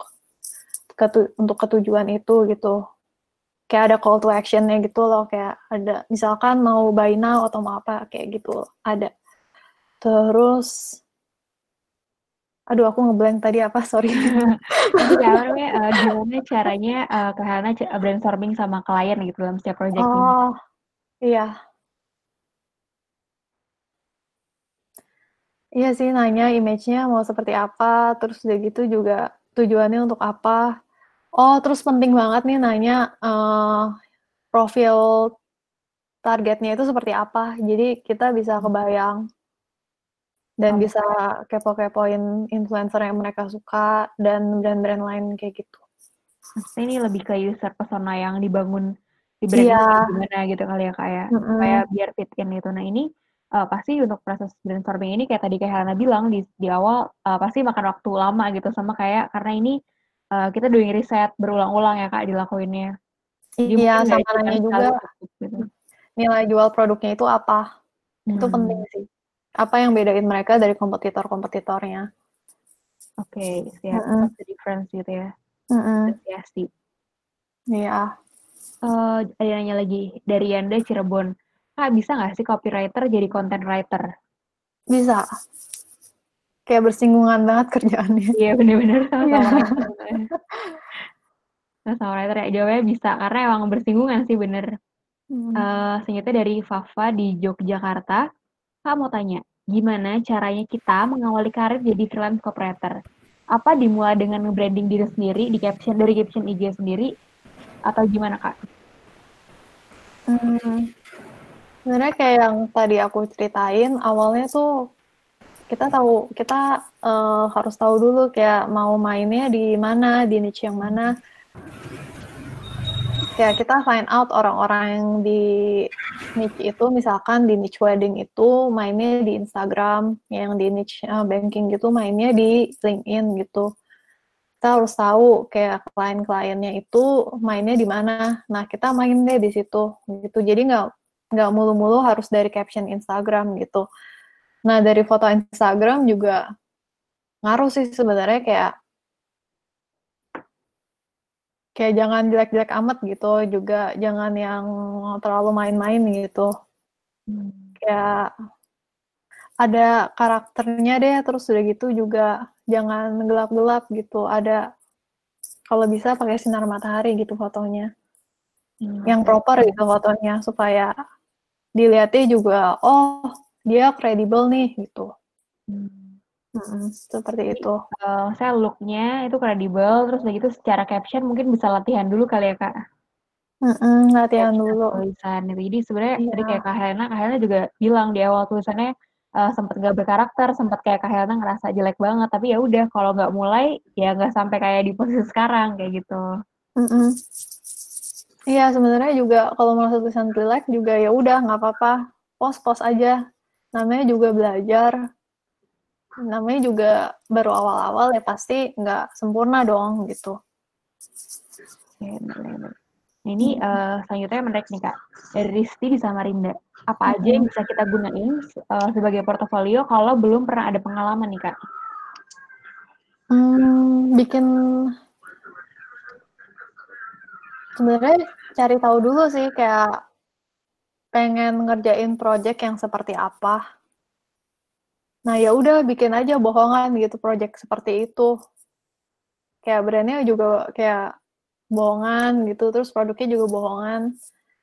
ketu untuk ketujuan itu gitu. Kayak ada call to actionnya gitu loh kayak ada misalkan mau buy now atau mau apa kayak gitu ada. Terus aduh aku ngeblank tadi apa? Sorry. Namanya uh, gimana caranya uh, ke Hana brainstorming sama klien gitu dalam setiap project oh iya. Iya sih nanya image-nya mau seperti apa terus udah gitu juga tujuannya untuk apa. Oh terus penting banget nih nanya uh, profil targetnya itu seperti apa. Jadi kita bisa hmm. kebayang dan bisa kepo-kepoin influencer yang mereka suka dan brand-brand lain kayak gitu. Maksudnya ini lebih ke user persona yang dibangun di brand yeah. gimana gitu kali ya kayak mm -hmm. supaya biar fit in gitu. Nah ini uh, pasti untuk proses brainstorming ini kayak tadi kayak Helena bilang di di awal uh, pasti makan waktu lama gitu sama kayak karena ini uh, kita doing riset berulang-ulang ya kak dilakuinnya. Jadi iya sama nanya juga gitu. nilai jual produknya itu apa. Hmm. Itu penting sih apa yang bedain mereka dari kompetitor-kompetitornya. Oke, okay, siap. Mm -hmm. the difference gitu ya. Mm -hmm. Iya. Uh, ada nanya lagi dari Yanda Cirebon. Kak, bisa nggak sih copywriter jadi content writer? Bisa. Kayak bersinggungan banget kerjaannya. Iya, bener-bener iya. sama writer ya. Jawabnya bisa, karena emang bersinggungan sih, bener. Hmm. Uh, selanjutnya dari Fafa di Yogyakarta. Kak mau tanya, gimana caranya kita mengawali karir jadi freelance copywriter? Apa dimulai dengan branding diri sendiri di caption dari caption IG sendiri atau gimana kak? Hmm, sebenarnya kayak yang tadi aku ceritain awalnya tuh kita tahu kita uh, harus tahu dulu kayak mau mainnya di mana di niche yang mana ya kita find out orang-orang yang di niche itu misalkan di niche wedding itu mainnya di Instagram yang di niche uh, banking gitu mainnya di LinkedIn gitu. Kita harus tahu kayak klien-kliennya itu mainnya di mana. Nah kita main deh di situ gitu. Jadi nggak nggak mulu-mulu harus dari caption Instagram gitu. Nah dari foto Instagram juga ngaruh sih sebenarnya kayak kayak jangan jelek-jelek amat gitu juga jangan yang terlalu main-main gitu hmm. kayak ada karakternya deh terus udah gitu juga jangan gelap-gelap gitu ada kalau bisa pakai sinar matahari gitu fotonya hmm. yang proper gitu fotonya supaya dilihatnya juga oh dia kredibel nih gitu hmm. Mm-mm, seperti itu. Uh, saya looknya itu kredibel, terus begitu secara caption mungkin bisa latihan dulu kali ya kak. Mm-mm, latihan caption dulu. Tulisan itu. Jadi sebenarnya iya. tadi kayak Kak Helena, Kak Helena juga bilang di awal tulisannya uh, sempat gak berkarakter, sempat kayak Kak Helena ngerasa jelek banget. Tapi ya udah kalau nggak mulai ya nggak sampai kayak di posisi sekarang kayak gitu. Mm-mm. Iya sebenarnya juga kalau merasa tulisan jelek juga ya udah nggak apa-apa, post-post aja. Namanya juga belajar namanya juga baru awal-awal ya pasti nggak sempurna dong gitu. Ini uh, selanjutnya menarik nih kak dari Risti di Samarinda. Apa aja yang bisa kita gunain uh, sebagai portofolio kalau belum pernah ada pengalaman nih kak? Hmm, bikin sebenarnya cari tahu dulu sih kayak pengen ngerjain project yang seperti apa Nah ya udah bikin aja bohongan gitu project seperti itu. Kayak brandnya juga kayak bohongan gitu, terus produknya juga bohongan.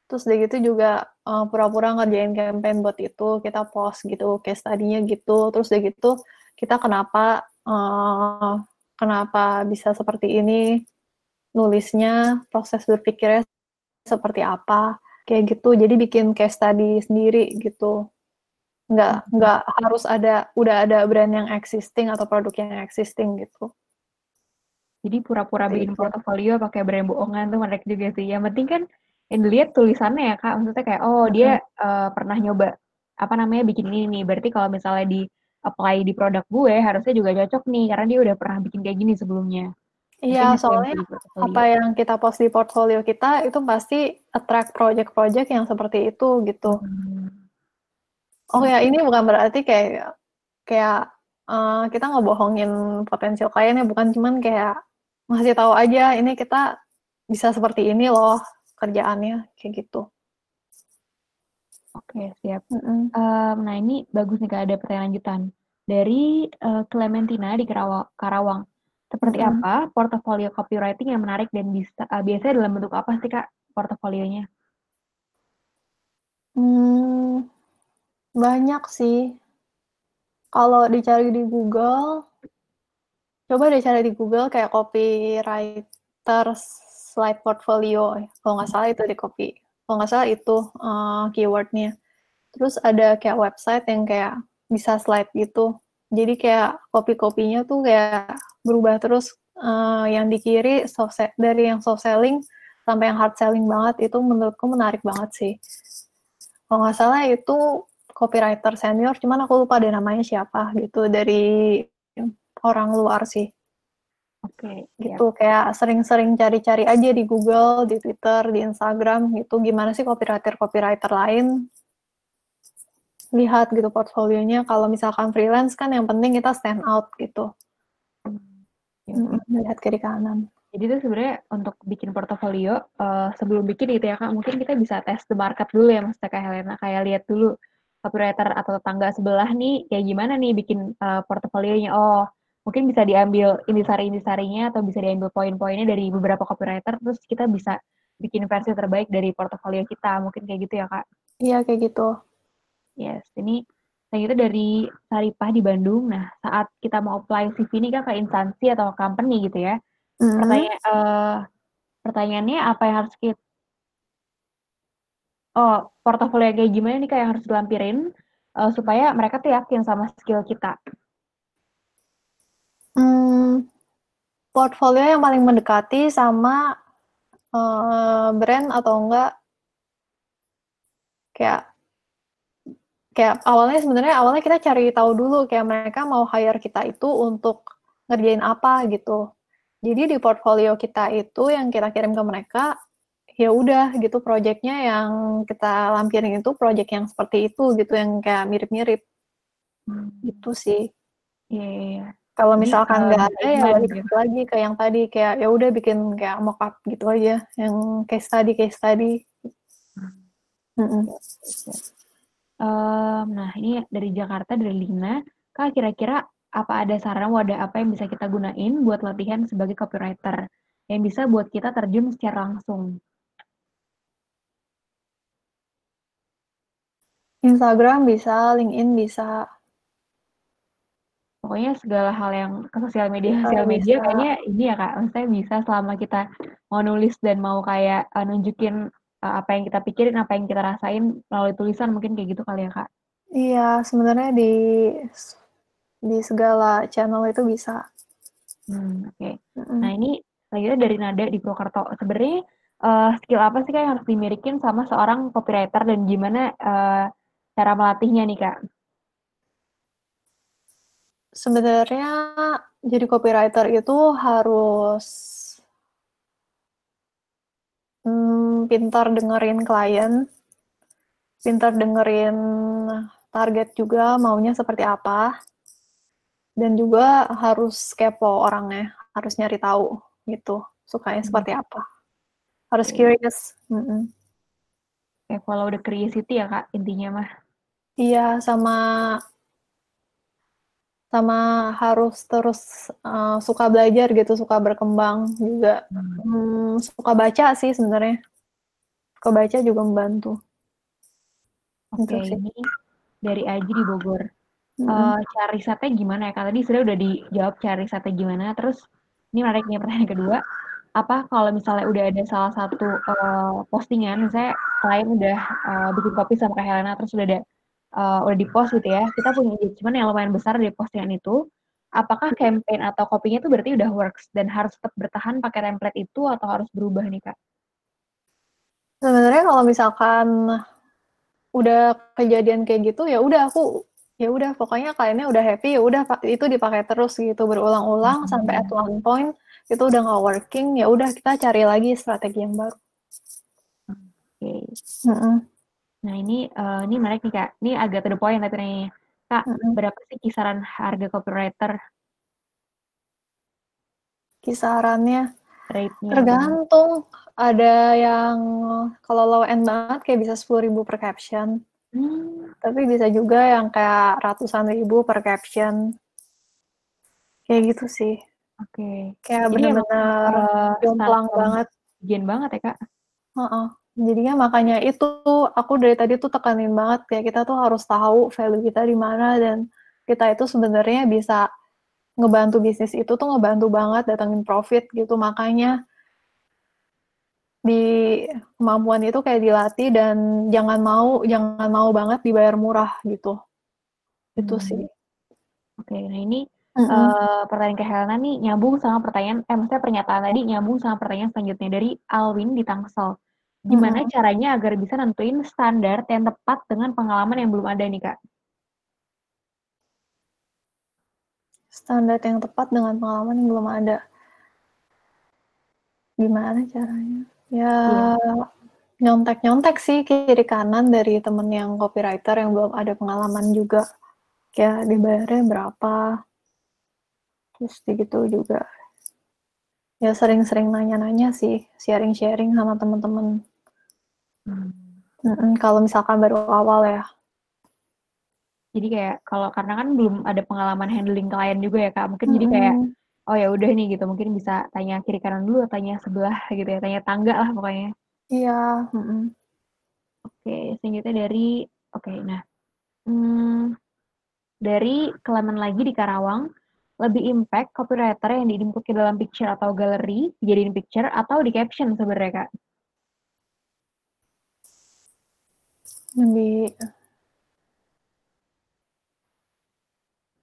Terus dari gitu juga uh, pura-pura ngerjain campaign buat itu, kita post gitu, case study-nya gitu, terus udah gitu kita kenapa uh, kenapa bisa seperti ini, nulisnya, proses berpikirnya seperti apa, kayak gitu. Jadi bikin case study sendiri gitu. Nggak hmm. nggak harus ada udah ada brand yang existing atau produk yang existing gitu. Jadi pura-pura bikin portofolio pakai brand bohongan tuh menarik juga sih. Yang penting kan yang dilihat tulisannya ya kak, maksudnya kayak oh dia uh, pernah nyoba apa namanya bikin ini nih. Berarti kalau misalnya di apply di produk gue harusnya juga cocok nih karena dia udah pernah bikin kayak gini sebelumnya. Iya, soalnya apa yang kita post di portfolio kita itu pasti attract project-project yang seperti itu gitu. Hmm. Oh ya, ini bukan berarti kayak kayak uh, kita ngebohongin potensial kliennya, bukan cuman kayak ngasih tahu aja ini kita bisa seperti ini loh kerjaannya kayak gitu. Oke siap. Um, nah ini bagus nih kak ada pertanyaan lanjutan dari uh, Clementina di Karawang. Karawang. Seperti -hmm. apa portofolio copywriting yang menarik dan bisa uh, biasanya dalam bentuk apa sih kak portofolionya? Hmm, banyak sih. Kalau dicari di Google, Coba deh cari di Google kayak copywriter slide portfolio. Kalau nggak salah itu di copy. Kalau nggak salah itu uh, keywordnya. Terus ada kayak website yang kayak bisa slide gitu. Jadi kayak copy-copynya tuh kayak berubah terus. Uh, yang di kiri soft dari yang soft selling sampai yang hard selling banget itu menurutku menarik banget sih. Kalau nggak salah itu copywriter senior, cuman aku lupa deh namanya siapa gitu dari orang luar sih. Oke, okay, gitu ya. kayak sering-sering cari-cari aja di Google, di Twitter, di Instagram gitu gimana sih copywriter-copywriter lain lihat gitu portfolionya kalau misalkan freelance kan yang penting kita stand out gitu hmm. lihat kiri kanan jadi itu sebenarnya untuk bikin portofolio uh, sebelum bikin gitu ya kak mungkin kita bisa tes the market dulu ya mas Kak Helena kayak lihat dulu copywriter atau tetangga sebelah nih kayak gimana nih bikin uh, portofolionya? Oh mungkin bisa diambil intisari-intisarinya atau bisa diambil poin-poinnya dari beberapa copywriter terus kita bisa bikin versi terbaik dari portofolio kita. Mungkin kayak gitu ya kak? Iya kayak gitu. Yes ini saya itu dari Saripah di Bandung. Nah saat kita mau apply CV ini kan ke instansi atau company gitu ya mm-hmm. pertanyaan uh, pertanyaannya apa yang harus kita oh portofolio kayak gimana nih kak yang harus dilampirin uh, supaya mereka tuh yakin sama skill kita Hmm, portfolio yang paling mendekati sama, uh, brand atau enggak kayak kayak awalnya sebenarnya awalnya kita cari tahu dulu kayak mereka mau hire kita itu untuk ngerjain apa gitu. Jadi di portfolio kita itu yang kita kirim ke mereka, ya udah gitu projectnya yang kita lampirin itu project yang seperti itu gitu, yang kayak mirip-mirip. Hmm. Itu sih. Iya yeah, yeah. Kalau misalkan nggak ada ya balik gitu. lagi ke yang tadi kayak ya udah bikin kayak mockup gitu aja, yang case study case study. Mm Um, nah ini dari Jakarta dari Lina, kak kira-kira apa ada saran wadah apa yang bisa kita gunain buat latihan sebagai copywriter yang bisa buat kita terjun secara langsung? Instagram bisa, LinkedIn bisa, pokoknya segala hal yang ke sosial media sosial media kayaknya ini ya kak. Maksudnya bisa selama kita mau nulis dan mau kayak uh, nunjukin uh, apa yang kita pikirin apa yang kita rasain melalui tulisan mungkin kayak gitu kali ya kak. Iya sebenarnya di di segala channel itu bisa. Hmm, oke. Okay. mm-hmm. nah ini selanjutnya dari Nada di Purwokerto. Sebenarnya uh, skill apa sih kak yang harus dimilikin sama seorang copywriter dan gimana uh, cara melatihnya nih kak Sebenarnya jadi copywriter itu harus hmm, pintar dengerin klien, pintar dengerin target juga maunya seperti apa, dan juga harus kepo orangnya, harus nyari tahu gitu, sukanya hmm. seperti apa. Harus curious. Mm -mm. Kayak follow the curiosity ya kak, intinya mah. Iya, sama sama harus terus uh, suka belajar gitu, suka berkembang juga. Hmm, suka baca sih sebenarnya. Suka baca juga membantu. Oke, okay, ini dari Aji di Bogor. Mm -hmm. uh, cara risetnya gimana ya? Kak tadi sudah udah dijawab cara risetnya gimana. Terus ini menarik nih pertanyaan kedua. Apa kalau misalnya udah ada salah satu uh, postingan, misalnya klien udah uh, bikin kopi sama Kak Helena, terus udah ada uh, udah di post gitu ya, kita punya engagement yang lumayan besar di postingan itu. Apakah campaign atau kopinya itu berarti udah works dan harus tetap bertahan pakai template itu atau harus berubah nih kak? Sebenarnya kalau misalkan udah kejadian kayak gitu ya udah aku ya udah pokoknya kliennya udah happy ya udah itu dipakai terus gitu berulang-ulang hmm. sampai at one point itu udah nggak working ya udah kita cari lagi strategi yang baru. Oke. Okay. Mm -hmm. Nah ini uh, ini menarik nih kak. Ini agak to the point tapi nih kak mm -hmm. berapa sih kisaran harga copywriter? Kisarannya tergantung. Ada yang kalau low end banget kayak bisa sepuluh ribu per caption. Hmm. Tapi bisa juga yang kayak ratusan ribu per caption. Kayak gitu sih. Oke. Okay. Kayak benar-benar uh, jomplang banget. Gen banget ya, Kak? Uh -uh. Jadinya makanya itu aku dari tadi tuh tekanin banget kayak kita tuh harus tahu value kita di mana dan kita itu sebenarnya bisa ngebantu bisnis itu tuh ngebantu banget datangin profit gitu makanya di kemampuan itu kayak dilatih dan jangan mau jangan mau banget dibayar murah gitu itu hmm. sih oke nah ini mm-hmm. uh, pertanyaan ke Helena nih nyambung sama pertanyaan eh maksudnya pernyataan tadi nyambung sama pertanyaan selanjutnya dari Alwin di Tangsel gimana mm-hmm. caranya agar bisa nentuin standar yang tepat dengan pengalaman yang belum ada nih kak standar yang tepat dengan pengalaman yang belum ada gimana caranya Ya, nyontek-nyontek sih kiri kanan dari temen yang copywriter yang belum ada pengalaman juga. Kayak dibayarnya berapa. Terus gitu juga. Ya sering-sering nanya-nanya sih, sharing-sharing sama temen-temen. Hmm. Mm kalau misalkan baru awal ya. Jadi kayak kalau karena kan belum ada pengalaman handling klien juga ya kak, mungkin -hmm. jadi kayak oh ya udah nih gitu mungkin bisa tanya kiri kanan dulu tanya sebelah gitu ya tanya tangga lah pokoknya iya mm oke selanjutnya dari oke nah hmm, dari kelaman lagi di Karawang lebih impact copywriter yang diinput ke dalam picture atau galeri dijadiin picture atau di caption sebenarnya kak lebih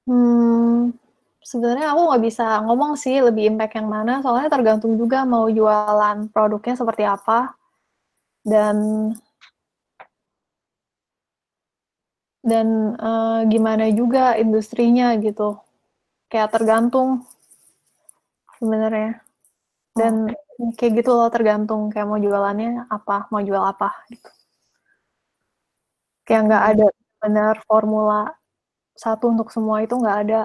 hmm Sebenarnya aku nggak bisa ngomong sih lebih impact yang mana, soalnya tergantung juga mau jualan produknya seperti apa, dan dan uh, gimana juga industrinya gitu. Kayak tergantung sebenarnya. Dan kayak gitu loh tergantung kayak mau jualannya apa, mau jual apa gitu. Kayak nggak ada benar formula satu untuk semua itu nggak ada.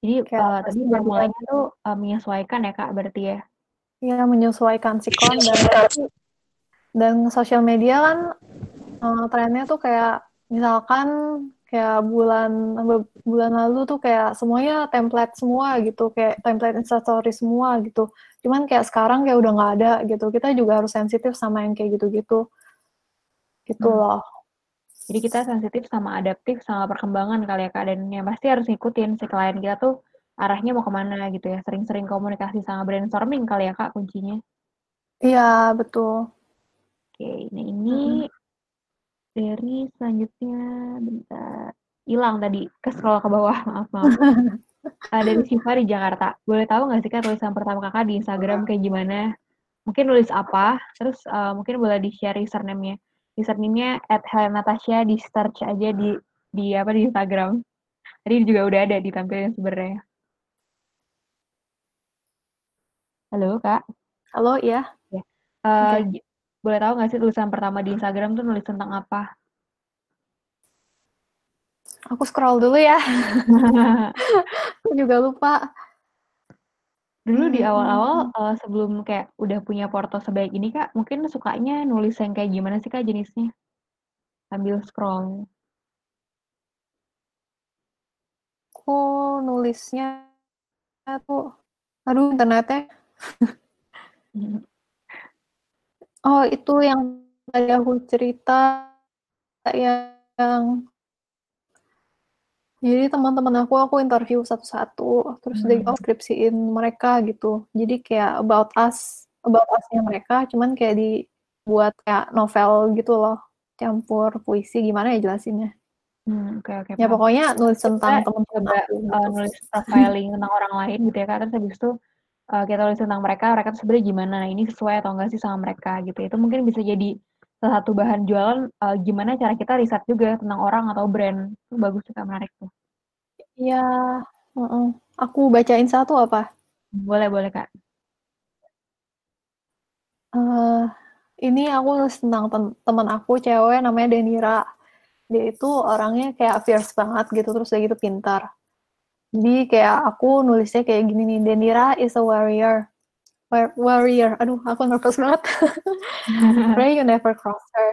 Jadi Kayak uh, tadi formulanya tuh uh, menyesuaikan ya kak berarti ya? Iya menyesuaikan sikon dan dan sosial media kan uh, trennya tuh kayak misalkan kayak bulan bulan lalu tuh kayak semuanya template semua gitu kayak template instastory semua gitu. Cuman kayak sekarang kayak udah nggak ada gitu. Kita juga harus sensitif sama yang kayak gitu-gitu gitu hmm. loh jadi kita sensitif sama adaptif sama perkembangan kali ya kak dan yang pasti harus ngikutin si klien kita tuh arahnya mau ke mana gitu ya. Sering-sering komunikasi sama brainstorming kali ya kak kuncinya. Iya betul. Oke, nah ini hmm. dari selanjutnya bentar hilang tadi ke scroll ke bawah maaf maaf. uh, dari Siva di Jakarta. Boleh tahu nggak sih kak tulisan pertama kakak di Instagram kayak gimana? Mungkin nulis apa? Terus uh, mungkin boleh di share username-nya username-nya at Natasha di search aja di di apa di Instagram. Tadi juga udah ada ditampilin sebenarnya. Halo kak. Halo ya. ya. Uh, okay. Boleh tahu nggak sih tulisan pertama di Instagram tuh nulis tentang apa? Aku scroll dulu ya. Aku juga lupa. Dulu di hmm, awal-awal, uh, sebelum kayak udah punya porto sebaik ini, Kak, mungkin sukanya nulis yang kayak gimana sih, Kak, jenisnya? Sambil scroll. Aku nulisnya tuh aduh internetnya. Oh, itu yang tadi aku cerita yang jadi teman-teman aku, aku interview satu-satu, terus hmm. skripsiin mereka gitu. Jadi kayak about us, about us-nya mereka, cuman kayak dibuat kayak novel gitu loh, campur puisi, gimana ya jelasinnya. Hmm, oke oke. Ya pokoknya nulis tentang teman-teman aku. Uh, nulis profiling tentang orang lain gitu ya. Terus habis itu uh, kita tulis tentang mereka, mereka tuh sebenarnya gimana, nah ini sesuai atau enggak sih sama mereka gitu. Itu mungkin bisa jadi salah satu bahan jualan uh, gimana cara kita riset juga tentang orang atau brand. Itu bagus juga menarik tuh. Iya, uh -uh. aku bacain satu apa? Boleh boleh kak. Uh, ini aku nulis tentang teman aku cewek namanya Denira. Dia itu orangnya kayak fierce banget gitu terus dia gitu pintar. Jadi kayak aku nulisnya kayak gini nih Denira is a warrior warrior. Aduh, aku nervous banget. Pray you never cross her.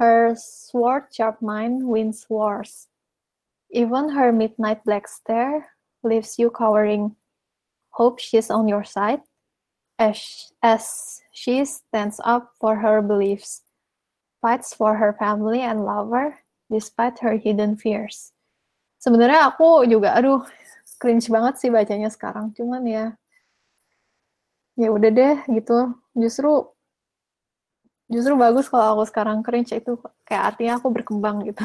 Her sword sharp mind wins wars. Even her midnight black stare leaves you cowering. Hope she's on your side as, as she stands up for her beliefs, fights for her family and lover despite her hidden fears. Sebenarnya aku juga, aduh, cringe banget sih bacanya sekarang. Cuman ya, ya udah deh gitu. Justru justru bagus kalau aku sekarang cringe itu kayak artinya aku berkembang gitu.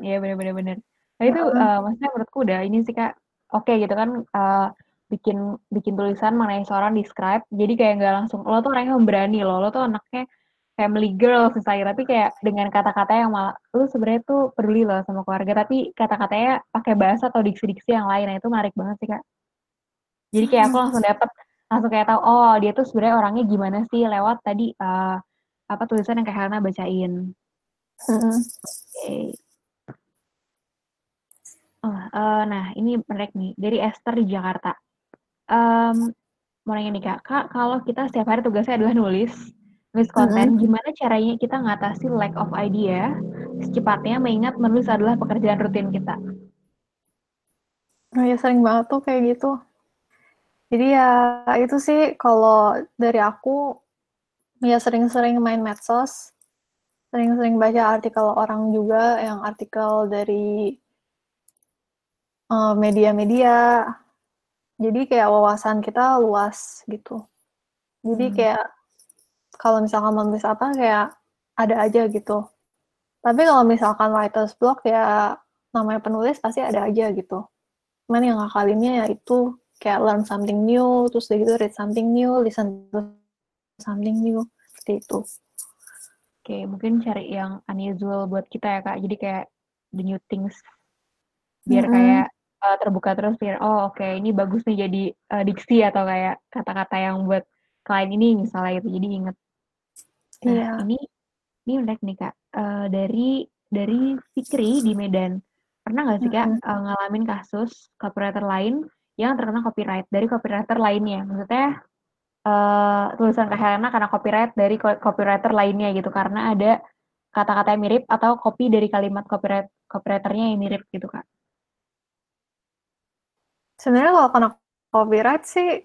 Iya benar-benar benar nah itu uh, maksudnya menurutku udah ini sih kak. Oke okay, gitu kan uh, bikin bikin tulisan mengenai seorang describe jadi kayak nggak langsung lo tuh orangnya berani lo lo tuh anaknya family girl misalnya tapi kayak dengan kata-kata yang malah lu sebenarnya tuh peduli loh sama keluarga tapi kata-katanya pakai bahasa atau diksi-diksi yang lain. Nah itu menarik banget sih kak. Jadi kayak aku langsung dapet langsung kayak tahu oh dia tuh sebenarnya orangnya gimana sih lewat tadi uh, apa tulisan yang kayak Helena bacain. Okay. Oh, uh, nah ini menarik nih dari Esther di Jakarta. Um, mau nanya nih kak, kak kalau kita setiap hari tugasnya adalah nulis, nulis konten, mm-hmm. gimana caranya kita ngatasi lack of idea secepatnya mengingat menulis adalah pekerjaan rutin kita? Oh ya sering banget tuh kayak gitu. Jadi ya itu sih kalau dari aku ya sering-sering main medsos, sering-sering baca artikel orang juga yang artikel dari uh, media-media. Jadi kayak wawasan kita luas gitu. Jadi hmm. kayak kalau misalkan menulis apa kayak ada aja gitu. Tapi kalau misalkan writer's block ya namanya penulis pasti ada aja gitu. Cuman yang ngakalinnya ya itu kayak learn something new, terus dari gitu read something new, listen to something new, seperti itu. Oke, mungkin cari yang unusual buat kita ya kak. Jadi kayak the new things, biar mm -hmm. kayak uh, terbuka terus biar oh oke okay, ini bagus nih jadi uh, diksi atau kayak kata-kata yang buat klien ini misalnya gitu. Jadi inget. Nah yeah. ini ini unik nih kak. Uh, dari dari Fikri di Medan pernah nggak sih kak mm -hmm. uh, ngalamin kasus copywriter lain yang terkena copyright dari copywriter lainnya. Maksudnya uh, tulisan Kak Helena karena copyright dari copywriter lainnya gitu karena ada kata-kata yang mirip atau copy dari kalimat copyright copywriternya yang mirip gitu kak. Sebenarnya kalau kena copyright sih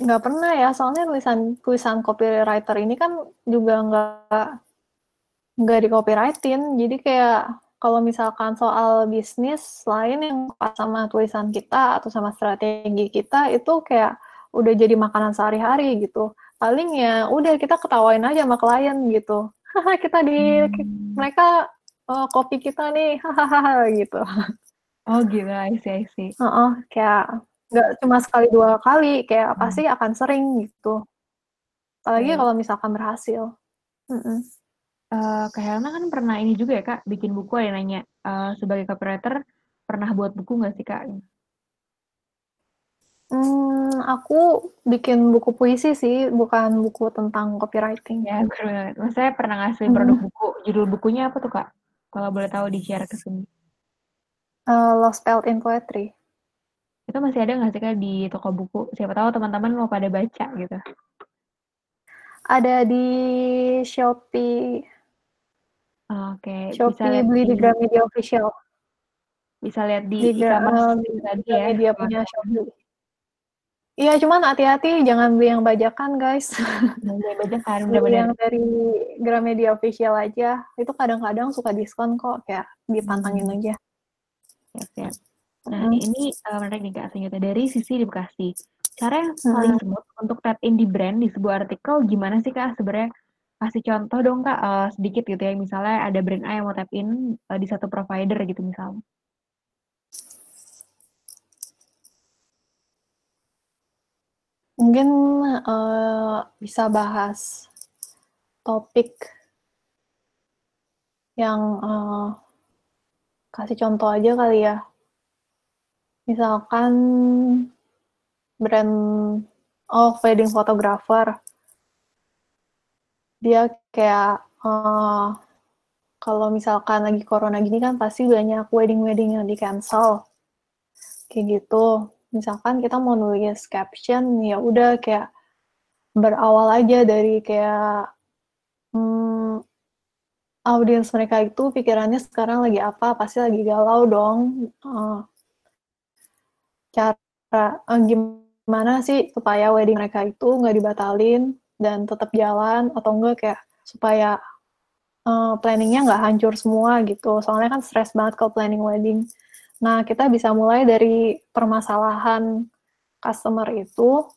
nggak pernah ya soalnya tulisan tulisan copywriter ini kan juga nggak nggak di copyrightin jadi kayak kalau misalkan soal bisnis lain yang sama tulisan kita atau sama strategi kita itu kayak udah jadi makanan sehari-hari gitu. Paling ya udah kita ketawain aja sama klien gitu. Kita di hmm. mereka oh, kopi kita nih hahaha gitu. Oh gila, I see, I see. Uh -uh, kayak nggak cuma sekali dua kali, kayak hmm. pasti akan sering gitu. Apalagi hmm. kalau misalkan berhasil. Mm -mm uh, Kak Helena kan pernah ini juga ya Kak, bikin buku ada nanya, uh, sebagai copywriter pernah buat buku nggak sih Kak? Hmm, aku bikin buku puisi sih, bukan buku tentang copywriting. Ya, benar banget. saya pernah ngasih hmm. produk buku, judul bukunya apa tuh Kak? Kalau boleh tahu di-share ke sini. Uh, Lost Spelled in Poetry. Itu masih ada nggak sih Kak di toko buku? Siapa tahu teman-teman mau pada baca gitu. Ada di Shopee. Oke, bisa Shopee lihat beli di Gramedia Official. Bisa lihat di Di e-commerce tadi ya, Gramedia punya Shopee. Iya, cuman hati-hati jangan beli yang bajakan, guys. Beli bajakan, beli yang dari Gramedia official aja. Itu kadang-kadang suka diskon kok, kayak dipantangin hmm. aja. Ya, ya. Nah, hmm. ini uh, menarik nih Kak Senyata. Dari sisi di Bekasi, cara yang paling hmm. smooth untuk tap in di brand di sebuah artikel gimana sih Kak sebenarnya? Kasih contoh dong Kak, uh, sedikit gitu ya. Misalnya ada brand A yang mau tap in uh, di satu provider gitu misalnya. Mungkin uh, bisa bahas topik yang uh, kasih contoh aja kali ya. Misalkan brand oh wedding photographer. Dia kayak uh, kalau misalkan lagi corona gini kan pasti banyak wedding-wedding yang di cancel. Kayak gitu. Misalkan kita mau nulis caption ya udah kayak berawal aja dari kayak hmm, audiens mereka itu pikirannya sekarang lagi apa pasti lagi galau dong. Uh, cara uh, gimana sih supaya wedding mereka itu nggak dibatalin dan tetap jalan atau enggak kayak supaya uh, planningnya nggak hancur semua gitu soalnya kan stres banget kalau planning wedding Nah, kita bisa mulai dari permasalahan customer itu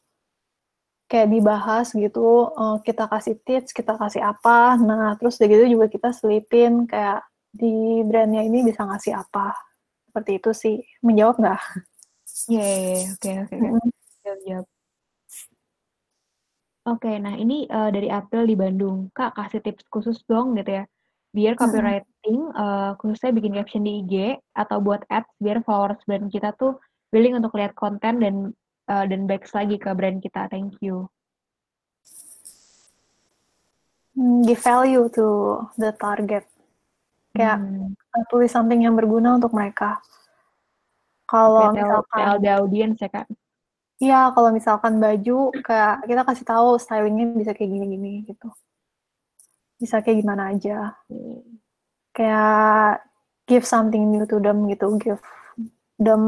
kayak dibahas gitu, uh, kita kasih tips, kita kasih apa. Nah, terus dari gitu juga kita selipin kayak di brandnya ini bisa ngasih apa. Seperti itu sih. Menjawab nggak? Iya, yeah, yeah, oke, oke. Jawab, Oke, nah ini uh, dari April di Bandung. Kak, kasih tips khusus dong gitu ya biar copywriting uh, khususnya bikin caption di IG atau buat ads biar followers brand kita tuh willing untuk lihat konten dan uh, dan back lagi ke brand kita. Thank you. Hmm, give value to the target. Kayak hmm. tulis something yang berguna untuk mereka. Kalau okay, misalkan tell the audience ya kan. Iya, kalau misalkan baju kayak kita kasih tahu stylingnya bisa kayak gini-gini gitu. Bisa kayak gimana aja. Kayak give something new to them gitu. Give them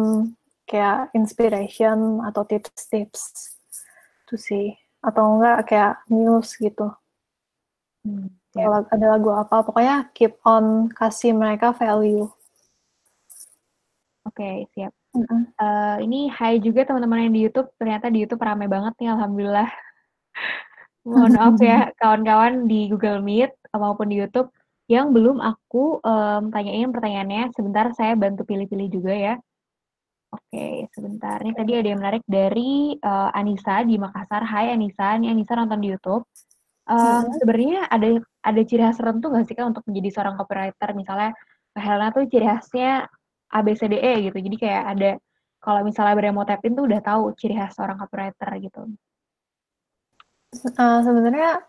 kayak inspiration atau tips-tips tuh sih. Atau enggak kayak news gitu. Hmm, yeah. ada lagu apa pokoknya keep on kasih mereka value. Oke okay, siap mm -hmm. uh, ini hai juga teman-teman yang di YouTube ternyata di YouTube ramai banget nih alhamdulillah mohon maaf ya kawan-kawan di Google Meet maupun di YouTube yang belum aku um, tanyain pertanyaannya. Sebentar saya bantu pilih-pilih juga ya. Oke, sebentar. Ini tadi ada yang menarik dari uh, Anissa di Makassar. Hai Anissa, ini Anissa nonton di YouTube. Um, hmm. Sebenarnya ada ada ciri khas tertentu nggak sih kak untuk menjadi seorang copywriter? Misalnya Helena tuh ciri khasnya ABCDE gitu. Jadi kayak ada kalau misalnya beremo tapin tuh udah tahu ciri khas seorang copywriter gitu. Uh, sebenarnya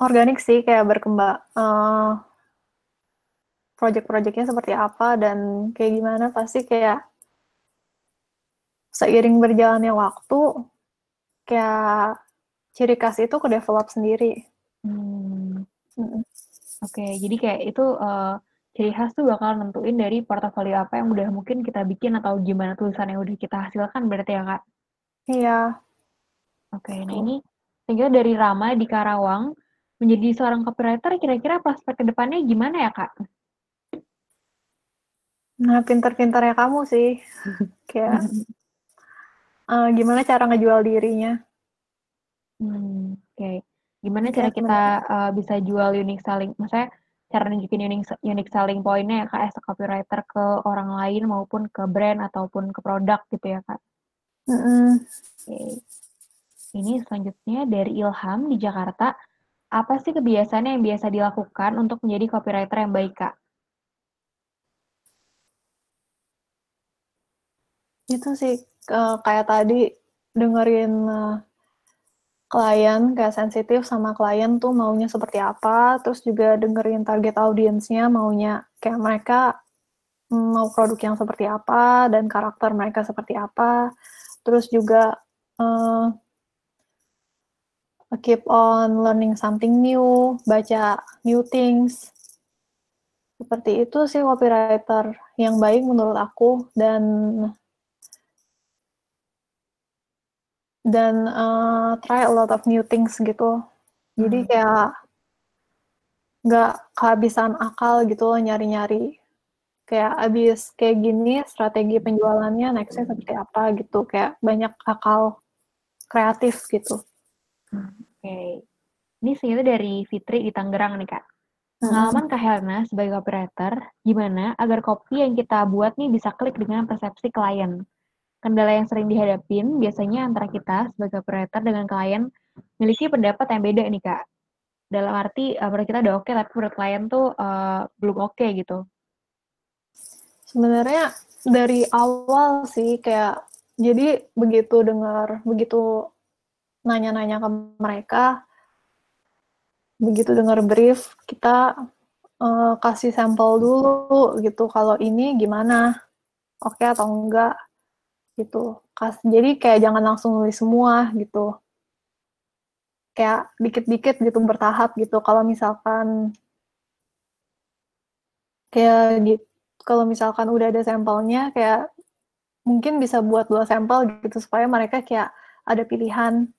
organik sih kayak berkembang uh, project-projectnya seperti apa dan kayak gimana pasti kayak seiring berjalannya waktu kayak ciri khas itu ke develop sendiri. Hmm. Hmm. Oke, okay, jadi kayak itu uh, ciri khas tuh bakal nentuin dari portofolio apa yang udah mungkin kita bikin atau gimana tulisan yang udah kita hasilkan berarti ya kak? Iya. Oke, okay, nah ini tinggal dari Rama di Karawang menjadi seorang copywriter kira-kira prospek ke depannya gimana ya kak? Nah pinter-pinternya kamu sih kayak uh, gimana cara ngejual dirinya? Hmm, Oke, okay. gimana cara kita uh, bisa jual unique selling? Maksudnya cara nunjukin unique, unique selling pointnya ya kak as a copywriter ke orang lain maupun ke brand ataupun ke produk gitu ya kak? Mm -hmm. Oke. Okay. Ini selanjutnya dari Ilham di Jakarta. Apa sih kebiasaan yang biasa dilakukan untuk menjadi copywriter yang baik, Kak? Itu sih uh, kayak tadi dengerin uh, klien kayak sensitif sama klien tuh maunya seperti apa, terus juga dengerin target audiensnya maunya kayak mereka mau produk yang seperti apa dan karakter mereka seperti apa, terus juga uh, keep on learning something new, baca new things. Seperti itu sih copywriter yang baik menurut aku dan dan uh, try a lot of new things gitu. Jadi hmm. kayak nggak kehabisan akal gitu loh nyari-nyari kayak abis kayak gini strategi penjualannya nextnya seperti apa gitu kayak banyak akal kreatif gitu. Oke, okay. ini sebenarnya dari Fitri di Tangerang nih kak. Pengalaman Kak Helena sebagai copywriter, gimana agar kopi yang kita buat nih bisa klik dengan persepsi klien? Kendala yang sering dihadapin biasanya antara kita sebagai copywriter dengan klien memiliki pendapat yang beda nih Kak. Dalam arti, uh, menurut kita udah oke, okay, tapi menurut klien tuh uh, belum oke okay, gitu. Sebenarnya dari awal sih kayak, jadi begitu dengar, begitu nanya-nanya ke mereka, begitu dengar brief kita uh, kasih sampel dulu gitu kalau ini gimana oke okay atau enggak gitu. Kas, jadi kayak jangan langsung nulis semua gitu. Kayak dikit-dikit gitu bertahap gitu. Kalau misalkan kayak gitu kalau misalkan udah ada sampelnya kayak mungkin bisa buat dua sampel gitu supaya mereka kayak ada pilihan.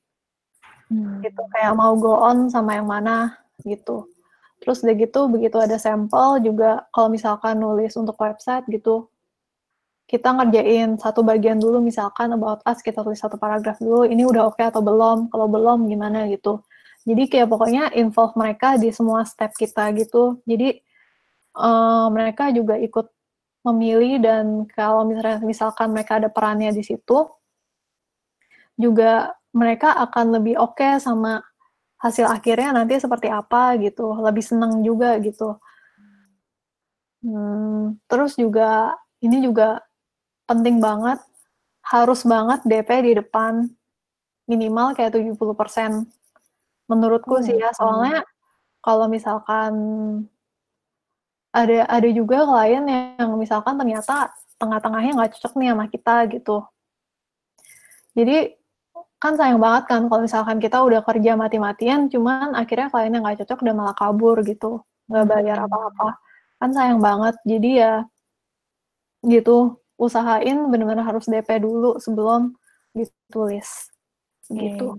Hmm. gitu kayak mau go on sama yang mana gitu. Terus udah gitu begitu ada sampel juga kalau misalkan nulis untuk website gitu kita ngerjain satu bagian dulu misalkan about us kita tulis satu paragraf dulu ini udah oke okay atau belum kalau belum gimana gitu. Jadi kayak pokoknya involve mereka di semua step kita gitu. Jadi uh, mereka juga ikut memilih dan kalau misalnya misalkan mereka ada perannya di situ juga mereka akan lebih oke okay sama hasil akhirnya nanti seperti apa gitu. Lebih seneng juga gitu. Hmm, terus juga ini juga penting banget harus banget DP di depan minimal kayak 70% menurutku hmm. sih ya soalnya kalau misalkan ada ada juga klien yang misalkan ternyata tengah-tengahnya nggak cocok nih sama kita gitu jadi kan sayang banget kan kalau misalkan kita udah kerja mati-matian cuman akhirnya kliennya nggak cocok dan malah kabur gitu nggak bayar hmm. apa-apa kan sayang banget jadi ya gitu usahain benar-benar harus DP dulu sebelum ditulis. Okay. gitu.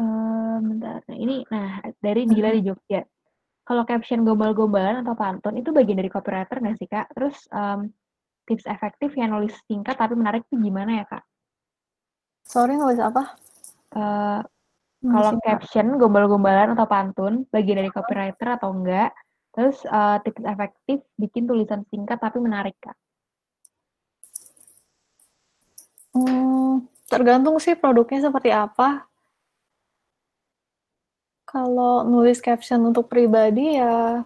Um, bentar. Nah, ini nah dari Dila di Jogja. Kalau caption gombal-gombalan atau pantun itu bagian dari copywriter nggak sih kak? Terus um, tips efektif yang nulis singkat tapi menarik itu gimana ya kak? Sorry, nulis apa? Uh, kalau caption, gombal-gombalan atau pantun, bagian dari copywriter atau enggak. Terus uh, tips efektif bikin tulisan singkat tapi menarik, Kak. Hmm, tergantung sih produknya seperti apa. Kalau nulis caption untuk pribadi ya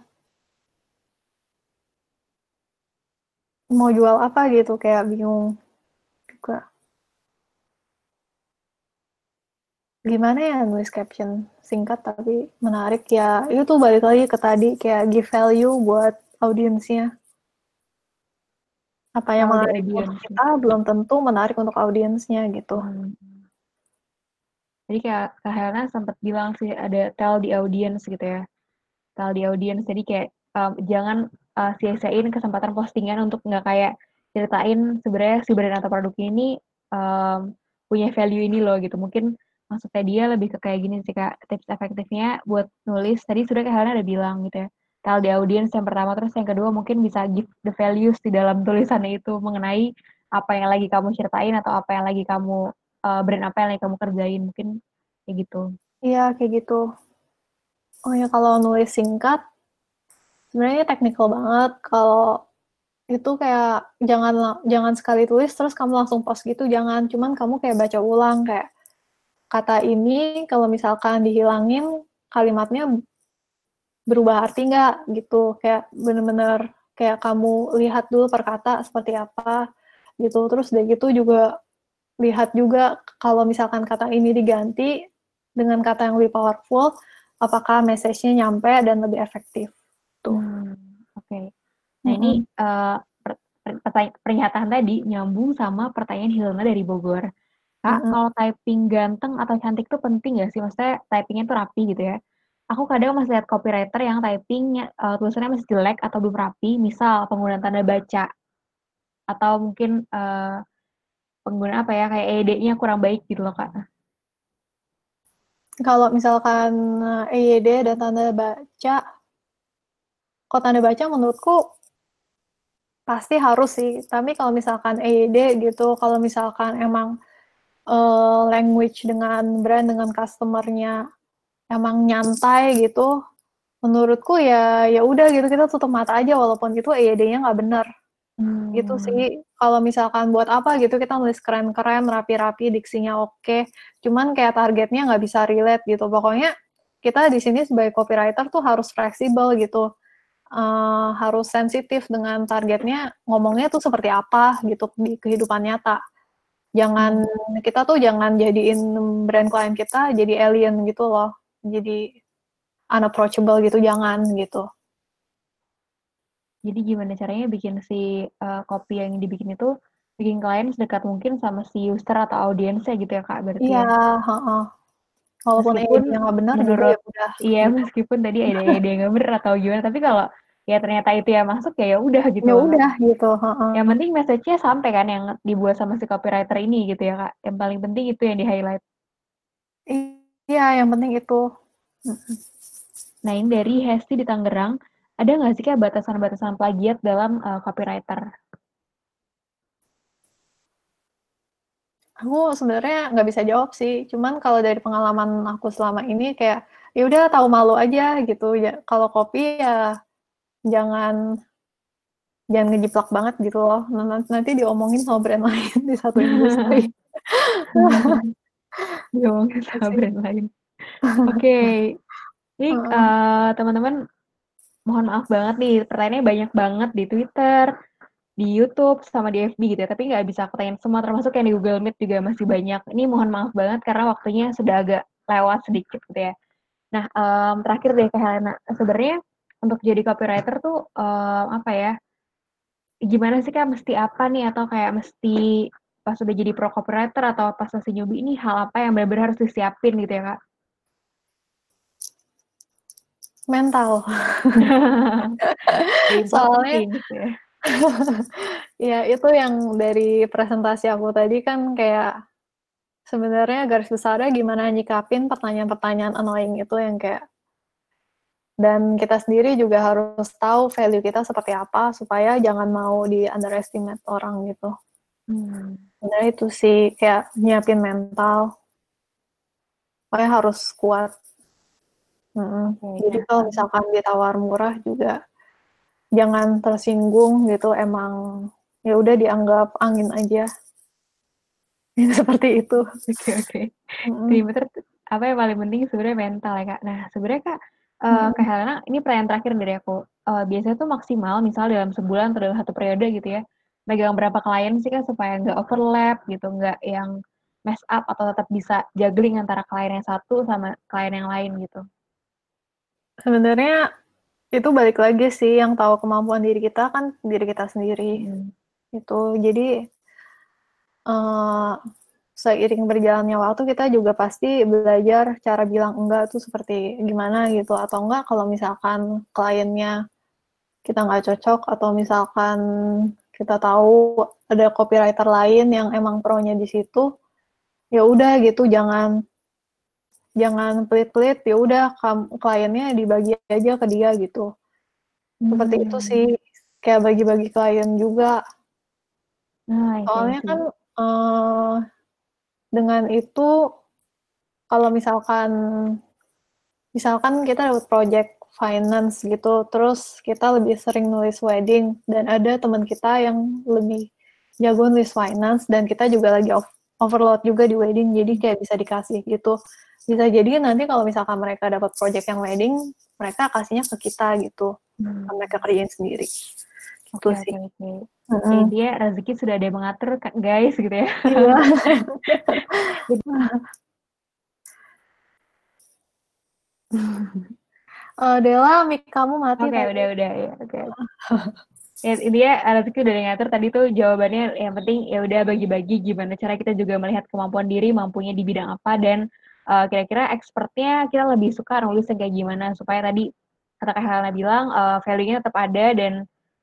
mau jual apa gitu kayak bingung juga. Gimana ya nulis caption singkat tapi menarik? Ya itu tuh balik lagi ke tadi kayak give value buat audiensnya. Apa yang menarik buat kita belum tentu menarik untuk audiensnya gitu. Hmm. jadi kayak Kak Helena sempat bilang sih ada tell the audience gitu ya. Tell the audience. Jadi kayak um, jangan uh, sia-siain kesempatan postingan untuk nggak kayak ceritain sebenarnya si brand atau produk ini um, punya value ini loh gitu. Mungkin maksudnya dia lebih ke kayak gini sih kak. Tips efektifnya buat nulis. Tadi sudah kayak Helena ada bilang gitu ya tell the audience yang pertama terus yang kedua mungkin bisa give the values di dalam tulisannya itu mengenai apa yang lagi kamu ceritain atau apa yang lagi kamu uh, brand apa yang lagi kamu kerjain mungkin kayak gitu. Iya kayak gitu. Oh ya kalau nulis singkat sebenarnya teknikal banget. Kalau itu kayak jangan jangan sekali tulis terus kamu langsung post gitu. Jangan cuman kamu kayak baca ulang kayak kata ini kalau misalkan dihilangin kalimatnya berubah arti nggak? Gitu. Kayak bener-bener kayak kamu lihat dulu per kata seperti apa gitu. Terus dari gitu juga lihat juga kalau misalkan kata ini diganti dengan kata yang lebih powerful apakah message-nya nyampe dan lebih efektif. Tuh. Hmm, oke. Okay. nah -hmm. ini uh, pernyataan tadi nyambung sama pertanyaan Hilna dari Bogor Kak, mm-hmm. kalau typing ganteng atau cantik tuh penting gak sih? Maksudnya typingnya tuh rapi gitu ya. Aku kadang masih lihat copywriter yang typingnya uh, tulisannya masih jelek atau belum rapi, misal penggunaan tanda baca atau mungkin uh, pengguna apa ya kayak EYD-nya kurang baik gitu loh kak. Kalau misalkan EYD dan tanda baca, kok tanda baca menurutku pasti harus sih. Tapi kalau misalkan EYD gitu, kalau misalkan emang uh, language dengan brand dengan customernya emang nyantai gitu, menurutku ya ya udah gitu kita tutup mata aja walaupun itu EYD-nya nggak benar. Hmm. Gitu sih. Kalau misalkan buat apa gitu kita nulis keren-keren, rapi-rapi, diksinya oke. Cuman kayak targetnya nggak bisa relate gitu. Pokoknya kita di sini sebagai copywriter tuh harus fleksibel gitu uh, harus sensitif dengan targetnya ngomongnya tuh seperti apa gitu di kehidupan nyata. Jangan kita tuh jangan jadiin brand klien kita jadi alien gitu loh. Jadi unapproachable gitu jangan gitu. Jadi gimana caranya bikin si uh, copy yang dibikin itu bikin klien sedekat mungkin sama si user atau audiensnya gitu ya kak berarti Iya, ya? uh, Walaupun meskipun yang nggak benar menurut ya udah. Iya, meskipun tadi ada ide yang nggak benar atau gimana, tapi kalau ya ternyata itu ya masuk ya ya udah gitu. Ya udah gitu. Uh-uh. Yang penting message-nya sampai kan yang dibuat sama si copywriter ini gitu ya kak. Yang paling penting itu yang di highlight. Iya, yang penting itu. Nah ini dari Hesti di Tangerang, ada nggak sih kayak batasan-batasan plagiat dalam uh, copywriter? Aku sebenarnya nggak bisa jawab sih, cuman kalau dari pengalaman aku selama ini kayak, ya udah tahu malu aja gitu, ya kalau kopi ya jangan jangan ngejiplak banget gitu loh, nanti diomongin sama brand lain di satu industri. Diomongin sama brand lain. Oke, ini, uh, teman-teman mohon maaf banget nih, pertanyaannya banyak banget di Twitter, di YouTube sama di FB gitu ya, tapi nggak bisa aku tanyain semua, termasuk yang di Google Meet juga masih banyak. Ini mohon maaf banget karena waktunya sudah agak lewat sedikit gitu ya. Nah, um, terakhir deh Kak Helena, sebenarnya untuk jadi copywriter tuh um, apa ya? Gimana sih Kak mesti apa nih atau kayak mesti pas udah jadi pro copywriter atau pas masih newbie ini hal apa yang benar-benar harus disiapin gitu ya Kak? Mental. Soalnya gitu ya ya itu yang dari presentasi aku tadi kan kayak sebenarnya garis besarnya gimana nyikapin pertanyaan-pertanyaan annoying itu yang kayak dan kita sendiri juga harus tahu value kita seperti apa supaya jangan mau di underestimate orang gitu. Hmm. Nah itu sih kayak nyiapin mental, pokoknya harus kuat. Hmm. Okay, Jadi kalau misalkan ditawar murah juga jangan tersinggung gitu emang ya udah dianggap angin aja seperti itu oke okay, oke okay. mm-hmm. apa yang paling penting sebenarnya mental ya kak nah sebenarnya kak uh, mm-hmm. kak Helena ini pertanyaan terakhir dari aku uh, biasanya tuh maksimal misal dalam sebulan atau dalam satu periode gitu ya megang berapa klien sih kan supaya nggak overlap gitu nggak yang mess up atau tetap bisa juggling antara klien yang satu sama klien yang lain gitu sebenarnya itu balik lagi sih yang tahu kemampuan diri kita kan diri kita sendiri. Hmm. Itu jadi uh, seiring berjalannya waktu kita juga pasti belajar cara bilang enggak tuh seperti gimana gitu atau enggak kalau misalkan kliennya kita nggak cocok atau misalkan kita tahu ada copywriter lain yang emang pro-nya di situ ya udah gitu jangan jangan pelit-pelit ya udah kliennya dibagi aja ke dia gitu hmm. seperti itu hmm. sih kayak bagi-bagi klien juga nah, soalnya kan uh, dengan itu kalau misalkan misalkan kita dapat project finance gitu terus kita lebih sering nulis wedding dan ada teman kita yang lebih jago nulis finance dan kita juga lagi overload juga di wedding jadi kayak bisa dikasih gitu. Bisa jadi nanti kalau misalkan mereka dapat project yang wedding mereka kasihnya ke kita gitu. Hmm. mereka kerjain sendiri gitu okay, sih okay, okay. Mm -hmm. dia rezeki sudah ada yang mengatur guys gitu ya iya. uh, Dela, mic kamu mati. Oke, okay, udah, udah, ya, oke. Okay. ya, intinya rezeki udah ngatur tadi tuh jawabannya yang penting ya udah bagi-bagi gimana cara kita juga melihat kemampuan diri, mampunya di bidang apa dan uh, kira-kira expertnya kita lebih suka nulis kayak gimana supaya tadi kata Kak Helena bilang uh, value-nya tetap ada dan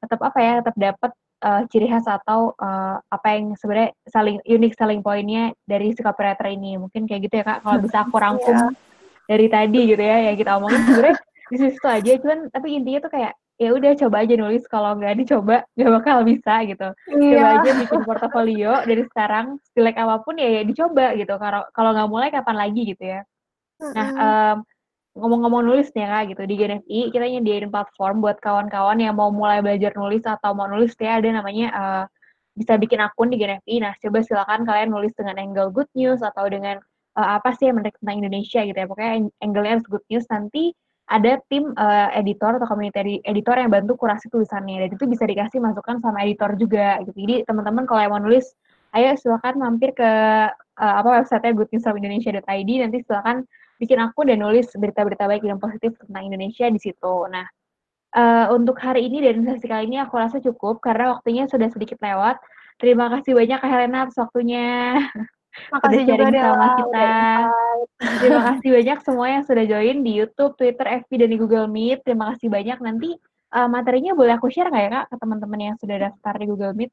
tetap apa ya tetap dapat uh, ciri khas atau uh, apa yang sebenarnya saling unik selling pointnya dari si copywriter ini. Mungkin kayak gitu ya kak. Kalau bisa aku rangkum yeah. dari tadi gitu ya yang kita omongin sebenarnya di situ aja. Cuman tapi intinya tuh kayak ya udah coba aja nulis kalau nggak dicoba nggak bakal bisa gitu. Yeah. Coba aja bikin portofolio dari sekarang jelek apa pun ya, ya dicoba gitu. Kalau kalau nggak mulai kapan lagi gitu ya. Nah, um, ngomong-ngomong nulis nih kak gitu di GNFI kita nyediain platform buat kawan-kawan yang mau mulai belajar nulis atau mau nulis ya ada namanya uh, bisa bikin akun di GNFI. Nah coba silakan kalian nulis dengan angle good news atau dengan uh, apa sih yang menarik tentang Indonesia gitu ya. Pokoknya angle-nya harus good news. Nanti ada tim uh, editor atau community editor yang bantu kurasi tulisannya dan itu bisa dikasih masukan sama editor juga gitu. Jadi teman-teman kalau yang mau nulis, ayo silakan mampir ke uh, apa websitenya goodnewsfromindonesia.id nanti silakan bikin aku dan nulis berita-berita baik dan positif tentang Indonesia di situ. Nah, uh, untuk hari ini dan sesi kali ini aku rasa cukup karena waktunya sudah sedikit lewat. Terima kasih banyak Kak Helena atas waktunya. Makasih juga sama kita. Terima kasih banyak semua yang sudah join di YouTube, Twitter, FB, dan di Google Meet. Terima kasih banyak. Nanti uh, materinya boleh aku share nggak ya Kak ke teman-teman yang sudah daftar di Google Meet?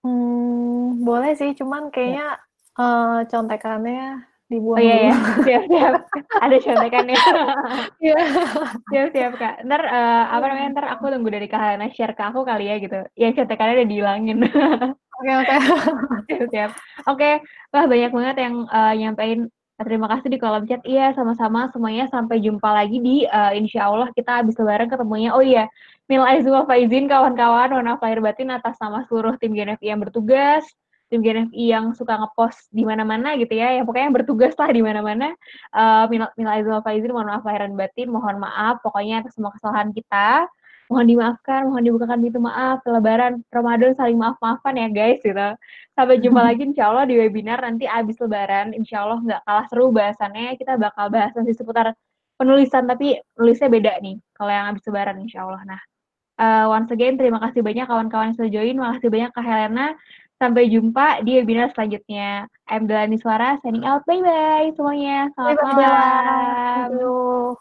Hmm, boleh sih, cuman kayaknya ya. uh, contekannya dibuang oh iya ya siap siap. Ada contekannya iya. Siap siap kak. Ntar uh, apa namanya ntar aku tunggu dari kak Helena share ke aku kali ya gitu. Ya contekannya udah dihilangin. Oke oke. Siap siap. Oke. Okay. wah banyak banget yang uh, nyampein. Terima kasih di kolom chat. Iya sama-sama. Semuanya sampai jumpa lagi di uh, insya Allah kita habis lebaran ketemunya. Oh iya. Mil Aizul Faizin kawan-kawan mohon lahir batin atas nama seluruh tim GNFI yang bertugas tim GNFI yang suka ngepost di mana-mana gitu ya, yang pokoknya yang bertugas lah di mana-mana. Uh, Mila, Aizul Faizin, mohon maaf lahir dan batin, mohon maaf pokoknya atas semua kesalahan kita. Mohon dimaafkan, mohon dibukakan pintu maaf, lebaran, Ramadan saling maaf-maafan ya guys gitu. Sampai jumpa lagi insya Allah di webinar nanti abis lebaran, insya Allah nggak kalah seru bahasannya, kita bakal bahas nanti seputar penulisan, tapi nulisnya beda nih, kalau yang abis lebaran insya Allah. Nah, uh, once again terima kasih banyak kawan-kawan yang sudah join, makasih banyak Kak Helena, Sampai jumpa di webinar selanjutnya. I'm Delani Suara, signing out. Bye-bye semuanya. Selamat Bye -bye. malam.